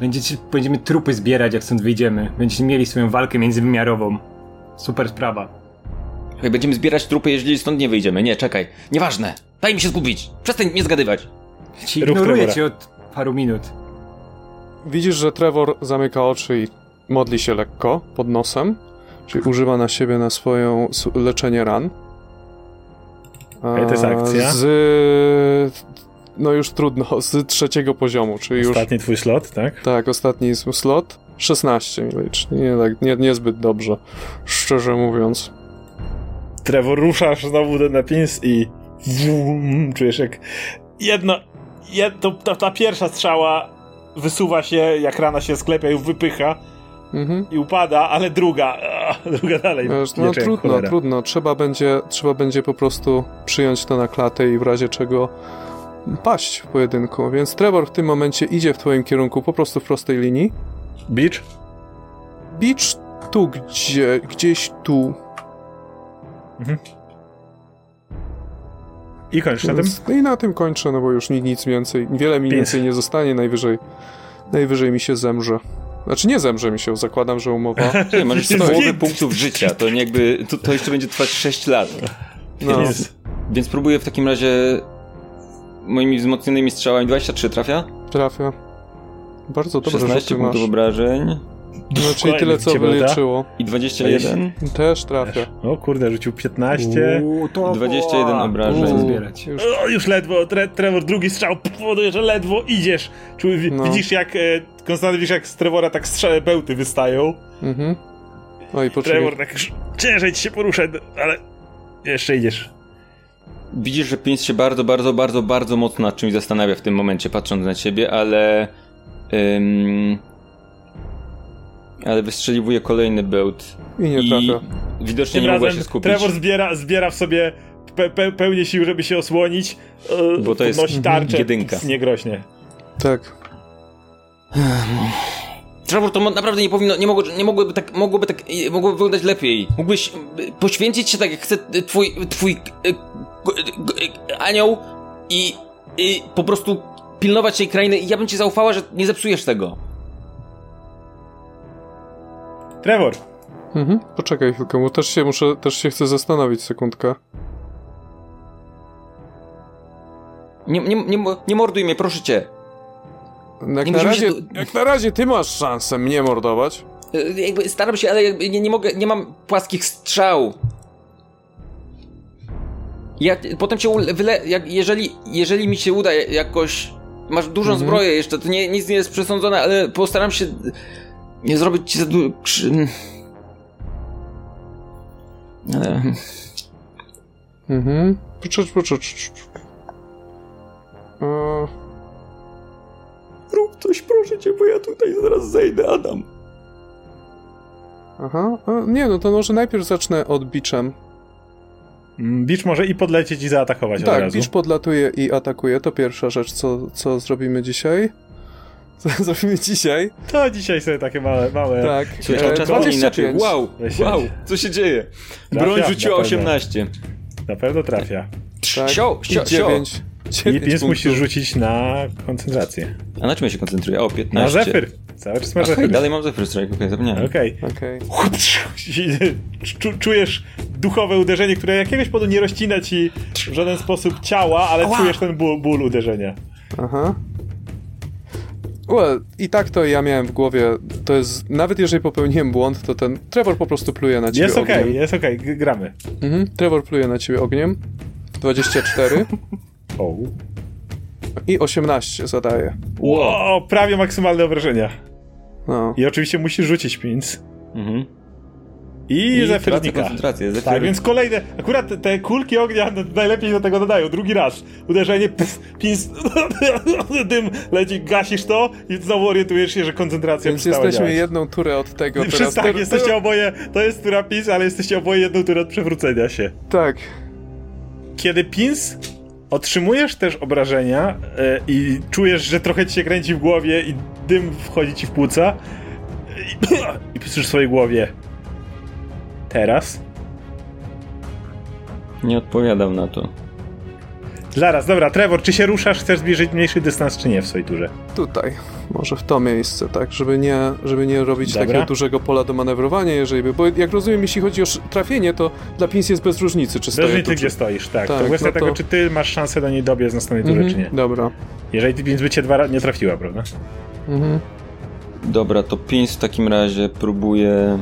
Będziecie, będziemy trupy zbierać, jak stąd wyjdziemy. Będziecie mieli swoją walkę międzywymiarową. Super sprawa. Słuchaj, będziemy zbierać trupy, jeżeli stąd nie wyjdziemy. Nie, czekaj. Nieważne. Daj mi się zgubić. Przestań mnie zgadywać. Ci ignoruję cię od paru minut. Widzisz, że Trevor zamyka oczy i modli się lekko pod nosem, czyli używa na siebie na swoją leczenie ran. A to jest akcja? Z... No już trudno, z trzeciego poziomu, czyli już... Ostatni twój slot, tak? Tak, ostatni jest slot. 16 mi licz. Nie, tak, nie, niezbyt dobrze, szczerze mówiąc. Trevor, ruszasz znowu do napins i wum, czujesz jak jedno, jed, to, ta, ta pierwsza strzała wysuwa się, jak rana się sklepia i wypycha Mhm. i upada, ale druga, a, druga dalej. Wiesz, no trudno, cholera. trudno. Trzeba będzie, trzeba będzie po prostu przyjąć to na klatę i w razie czego paść w pojedynku. Więc Trevor w tym momencie idzie w twoim kierunku po prostu w prostej linii. Beach? Beach tu gdzie, gdzieś tu. I kończysz na tym? Więc- No i na tym kończę, no bo już ni- nic więcej, wiele mi Pięć. więcej nie zostanie, najwyżej, najwyżej mi się zemrze. Znaczy nie zemrze mi się, zakładam, że umowa. Nie, masz Jest połowę git. punktów życia. To nie jakby... To, to jeszcze będzie trwać 6 lat. No, Jest. Więc próbuję w takim razie... Moimi wzmocnionymi strzałami 23 trafia? trafia. Bardzo dobrze, że 16 ty masz. punktów obrażeń. No, czyli Kolejny tyle, co wyliczyło. I 21. Też trafia. O kurde, rzucił 15. Uuu, to 21 było- obrażeń. Zbierać. Już O, już ledwo, tre, Trevor, drugi strzał powoduje, że ledwo idziesz. Czuj, No. Widzisz jak, e, Konstanty, widzisz jak z Trevora tak strzały bełty wystają. Mhm. No i poczekaj. Trevor tak już ciężej ci się porusza, ale jeszcze idziesz. Widzisz, że Prince się bardzo, bardzo, bardzo, bardzo mocno nad czymś zastanawia w tym momencie, patrząc na ciebie, ale... Ym, ale wystrzeliwuje kolejny bełt. I nie I trafia. widocznie Tym nie mogła się skupić. Trevor zbiera, zbiera w sobie pe, pe, pełnię sił, żeby się osłonić. e, Bo to jest tarczę. jedynka. Nie groźnie. Tak. Trevor, to naprawdę nie powinno, nie, mogło, nie mogłoby tak, mogłoby tak, mogłoby wyglądać lepiej. Mógłbyś e, poświęcić się tak, jak chce twój, twój e, e, anioł i, i po prostu pilnować tej krainy i ja bym ci zaufała, że nie zepsujesz tego. Trevor, Mhm. Poczekaj chwilkę, bo też się muszę, też się chcę zastanowić sekundkę. Nie, nie, nie, nie morduj mnie, proszę cię. Jak Nie na, razie, tu- jak na razie ty masz szansę mnie mordować. E, Jakby staram się, ale jakby nie, nie mogę, nie mam płaskich strzał. Ja potem cię wyle, jak, jeżeli, jeżeli mi się uda jakoś, masz dużą Mhm. zbroję jeszcze, to nie, nic nie jest przesądzone, ale postaram się nie zrobić ci za dużo krzy... Ale... Mhm. Poczekaj, poczekaj. Eee, Rób coś, proszę cię, bo ja tutaj zaraz zejdę, Adam. aha. E, nie, no to może najpierw zacznę od biczem. Mm, Beach może i podlecieć i zaatakować od Tak, razu. bicz podlatuje i atakuje. To pierwsza rzecz, co, co zrobimy dzisiaj. Co zrobimy dzisiaj? To dzisiaj sobie takie małe, małe... Tak. Słuchaj, e, czas inaczej. 25. Wow, wow, co się dzieje? Trafia, Broń rzuciła na pewno. 18. Na pewno trafia. Tak. Sio, I sio, sio. 9. I Dziewięć więc punktów. musisz rzucić na koncentrację. A na czym ja się koncentruję? O, 15. Na Zephyr. Cały czas masz Okej, Zephyr. dalej mam Zephyr Strike, okej, zapomniałem. Okej. Okej. Czu- Czujesz duchowe uderzenie, które jakiegoś powodu nie rozcina ci w żaden sposób ciała, ale czujesz ten ból, ból uderzenia. Aha. Well, i tak to ja miałem w głowie, to jest, nawet jeżeli popełniłem błąd, to ten Trevor po prostu pluje na ciebie Jest okej, ogniem. jest okej, g- gramy. Mhm. Trevor pluje na ciebie ogniem. 24 O. i 18 zadaje. Wow, prawie maksymalne obrażenia. No. I oczywiście musisz rzucić pinc. Mhm. I, I. Tak, więc kolejne, akurat te- kulki ognia no, najlepiej do tego dodają. Drugi raz. Uderzenie, pff, pinc, dym leci, gasisz to i znowu orientujesz się, że koncentracja Więc jesteśmy działać. jedną turę od tego teraz. Przez tak, To- jesteście oboje, to jest tura Pins, ale jesteście oboje jedną turę od przewrócenia się. Tak. Kiedy Pins otrzymujesz też obrażenia e, i czujesz, że trochę ci się kręci w głowie i dym wchodzi ci w płuca i, i piszesz w swojej głowie teraz? Nie odpowiadam na to. Zaraz, dobra, Trevor, czy się ruszasz, chcesz zbliżyć mniejszy dystans, czy nie w swojej turze? Tutaj. Może w to miejsce, tak, żeby nie, żeby nie robić Dobra. takiego dużego pola do manewrowania, jeżeli by, bo jak rozumiem, jeśli chodzi o trafienie, to dla Pins jest bez różnicy, czy Bez stoję różnicy, tu, gdzie stoisz, tak. Tak, to kwestia no to- tego, czy ty masz szansę do niej dobiec z następnej turze, Mhm, czy nie. Dobra. Jeżeli Pins by cię dwa razy nie trafiła, prawda? Mhm. Dobra, to Pins w takim razie próbuje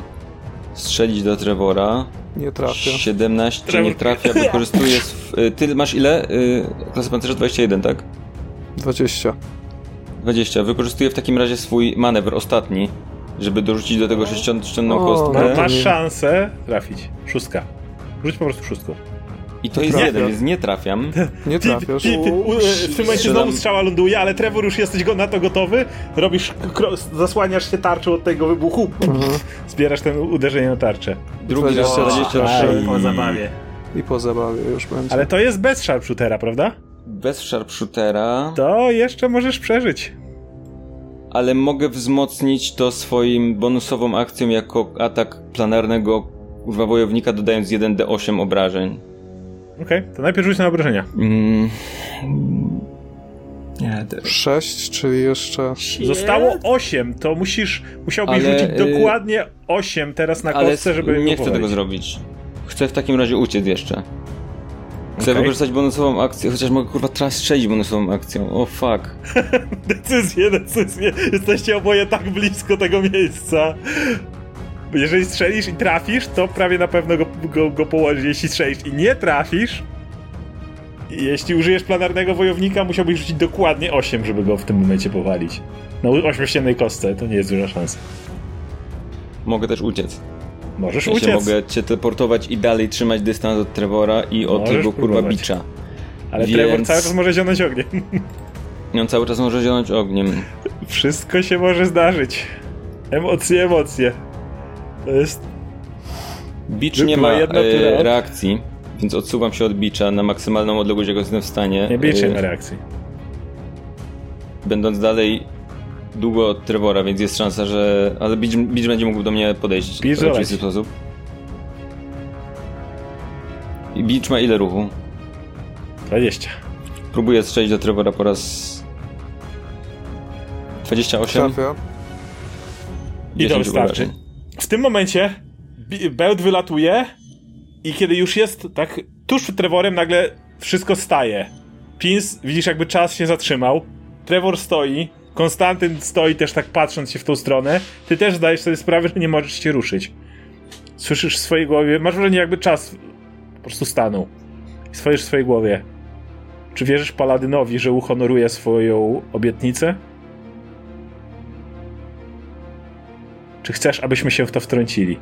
strzelić do Trevora. Nie trafia. 17 Trevor- nie trafia, wykorzystuje... Y, Ty masz ile? Y, Klasa pancerza 21, tak? 20. 20. Wykorzystuje w takim razie swój manewr ostatni, żeby dorzucić do tego sześćdziesiątną O, kostkę. no masz szansę trafić. Szóstka. Rzuć po prostu szóstką. I to jest jeden, więc nie trafiam. Nie Ty, ty, trafiasz. ty, u, e, w tym momencie znowu strzała ląduje, ale Trevor już jesteś go na to gotowy. Robisz, zasłaniasz się tarczą od tego wybuchu. Zbierasz ten uderzenie na tarczę. Drugi raz 23. 23. Po zabawie. I po zabawie już będzie. Ale to jest bez sharpshootera, prawda? Bez sharpshootera, To jeszcze możesz przeżyć. ale mogę wzmocnić to swoim bonusową akcją jako atak planarnego wojownika, dodając 1d8 obrażeń. Okej, to najpierw rzuć na obrażenia. Mm, Nie, to... 6, czyli jeszcze... Zostało 8, to musisz, musiałbyś Ale, rzucić y, dokładnie 8 teraz na ale kostce, żeby nie chcę tego zrobić. Chcę w takim razie uciec jeszcze. Chcę Okej. wykorzystać bonusową akcję, chociaż mogę kurwa teraz strzelić bonusową akcją. O fuck. Decyzję, decyzję. Jesteście oboje tak blisko tego miejsca. Jeżeli strzelisz i trafisz, to prawie na pewno go, go, go położysz. Jeśli strzelisz i nie trafisz, jeśli użyjesz planarnego wojownika, musiałbyś rzucić dokładnie 8, żeby go w tym momencie powalić. Na 8 kostce to nie jest duża szansa. Mogę też uciec. Możesz Ja się uciec, mogę cię teleportować i dalej trzymać dystans od Trevora i od Możesz tego kurwa bicza. ale więc- Trevor cały czas może zionąć ogniem. On cały czas może zionąć ogniem. Wszystko się może zdarzyć. Emocje, emocje. To jest Bicz nie ma e, reakcji, więc odsuwam się od bicza na maksymalną odległość, jaką jestem w stanie. Nie bierzcie e, na reakcji. Będąc dalej długo od Trevora, więc jest szansa, że... Ale bicz, bicz będzie mógł do mnie podejść Bicz w oczywisty sposób. I bicz ma ile ruchu? 20. Próbuję strzelić do Trevora po raz... 28? Trafia. I to 10 wystarczy. obrażeń. W tym momencie bełt wylatuje i kiedy już jest tak tuż przed Trevorem, nagle wszystko staje. Pins, widzisz jakby czas się zatrzymał. Trevor stoi, Konstantyn stoi też tak patrząc się w tą stronę. Ty też zdajesz sobie sprawę, że nie możesz się ruszyć. Słyszysz w swojej głowie, masz wrażenie jakby czas po prostu stanął. Słyszysz w swojej głowie. Czy wierzysz Paladynowi, że uhonoruje swoją obietnicę? Czy chcesz, abyśmy się w to wtrącili?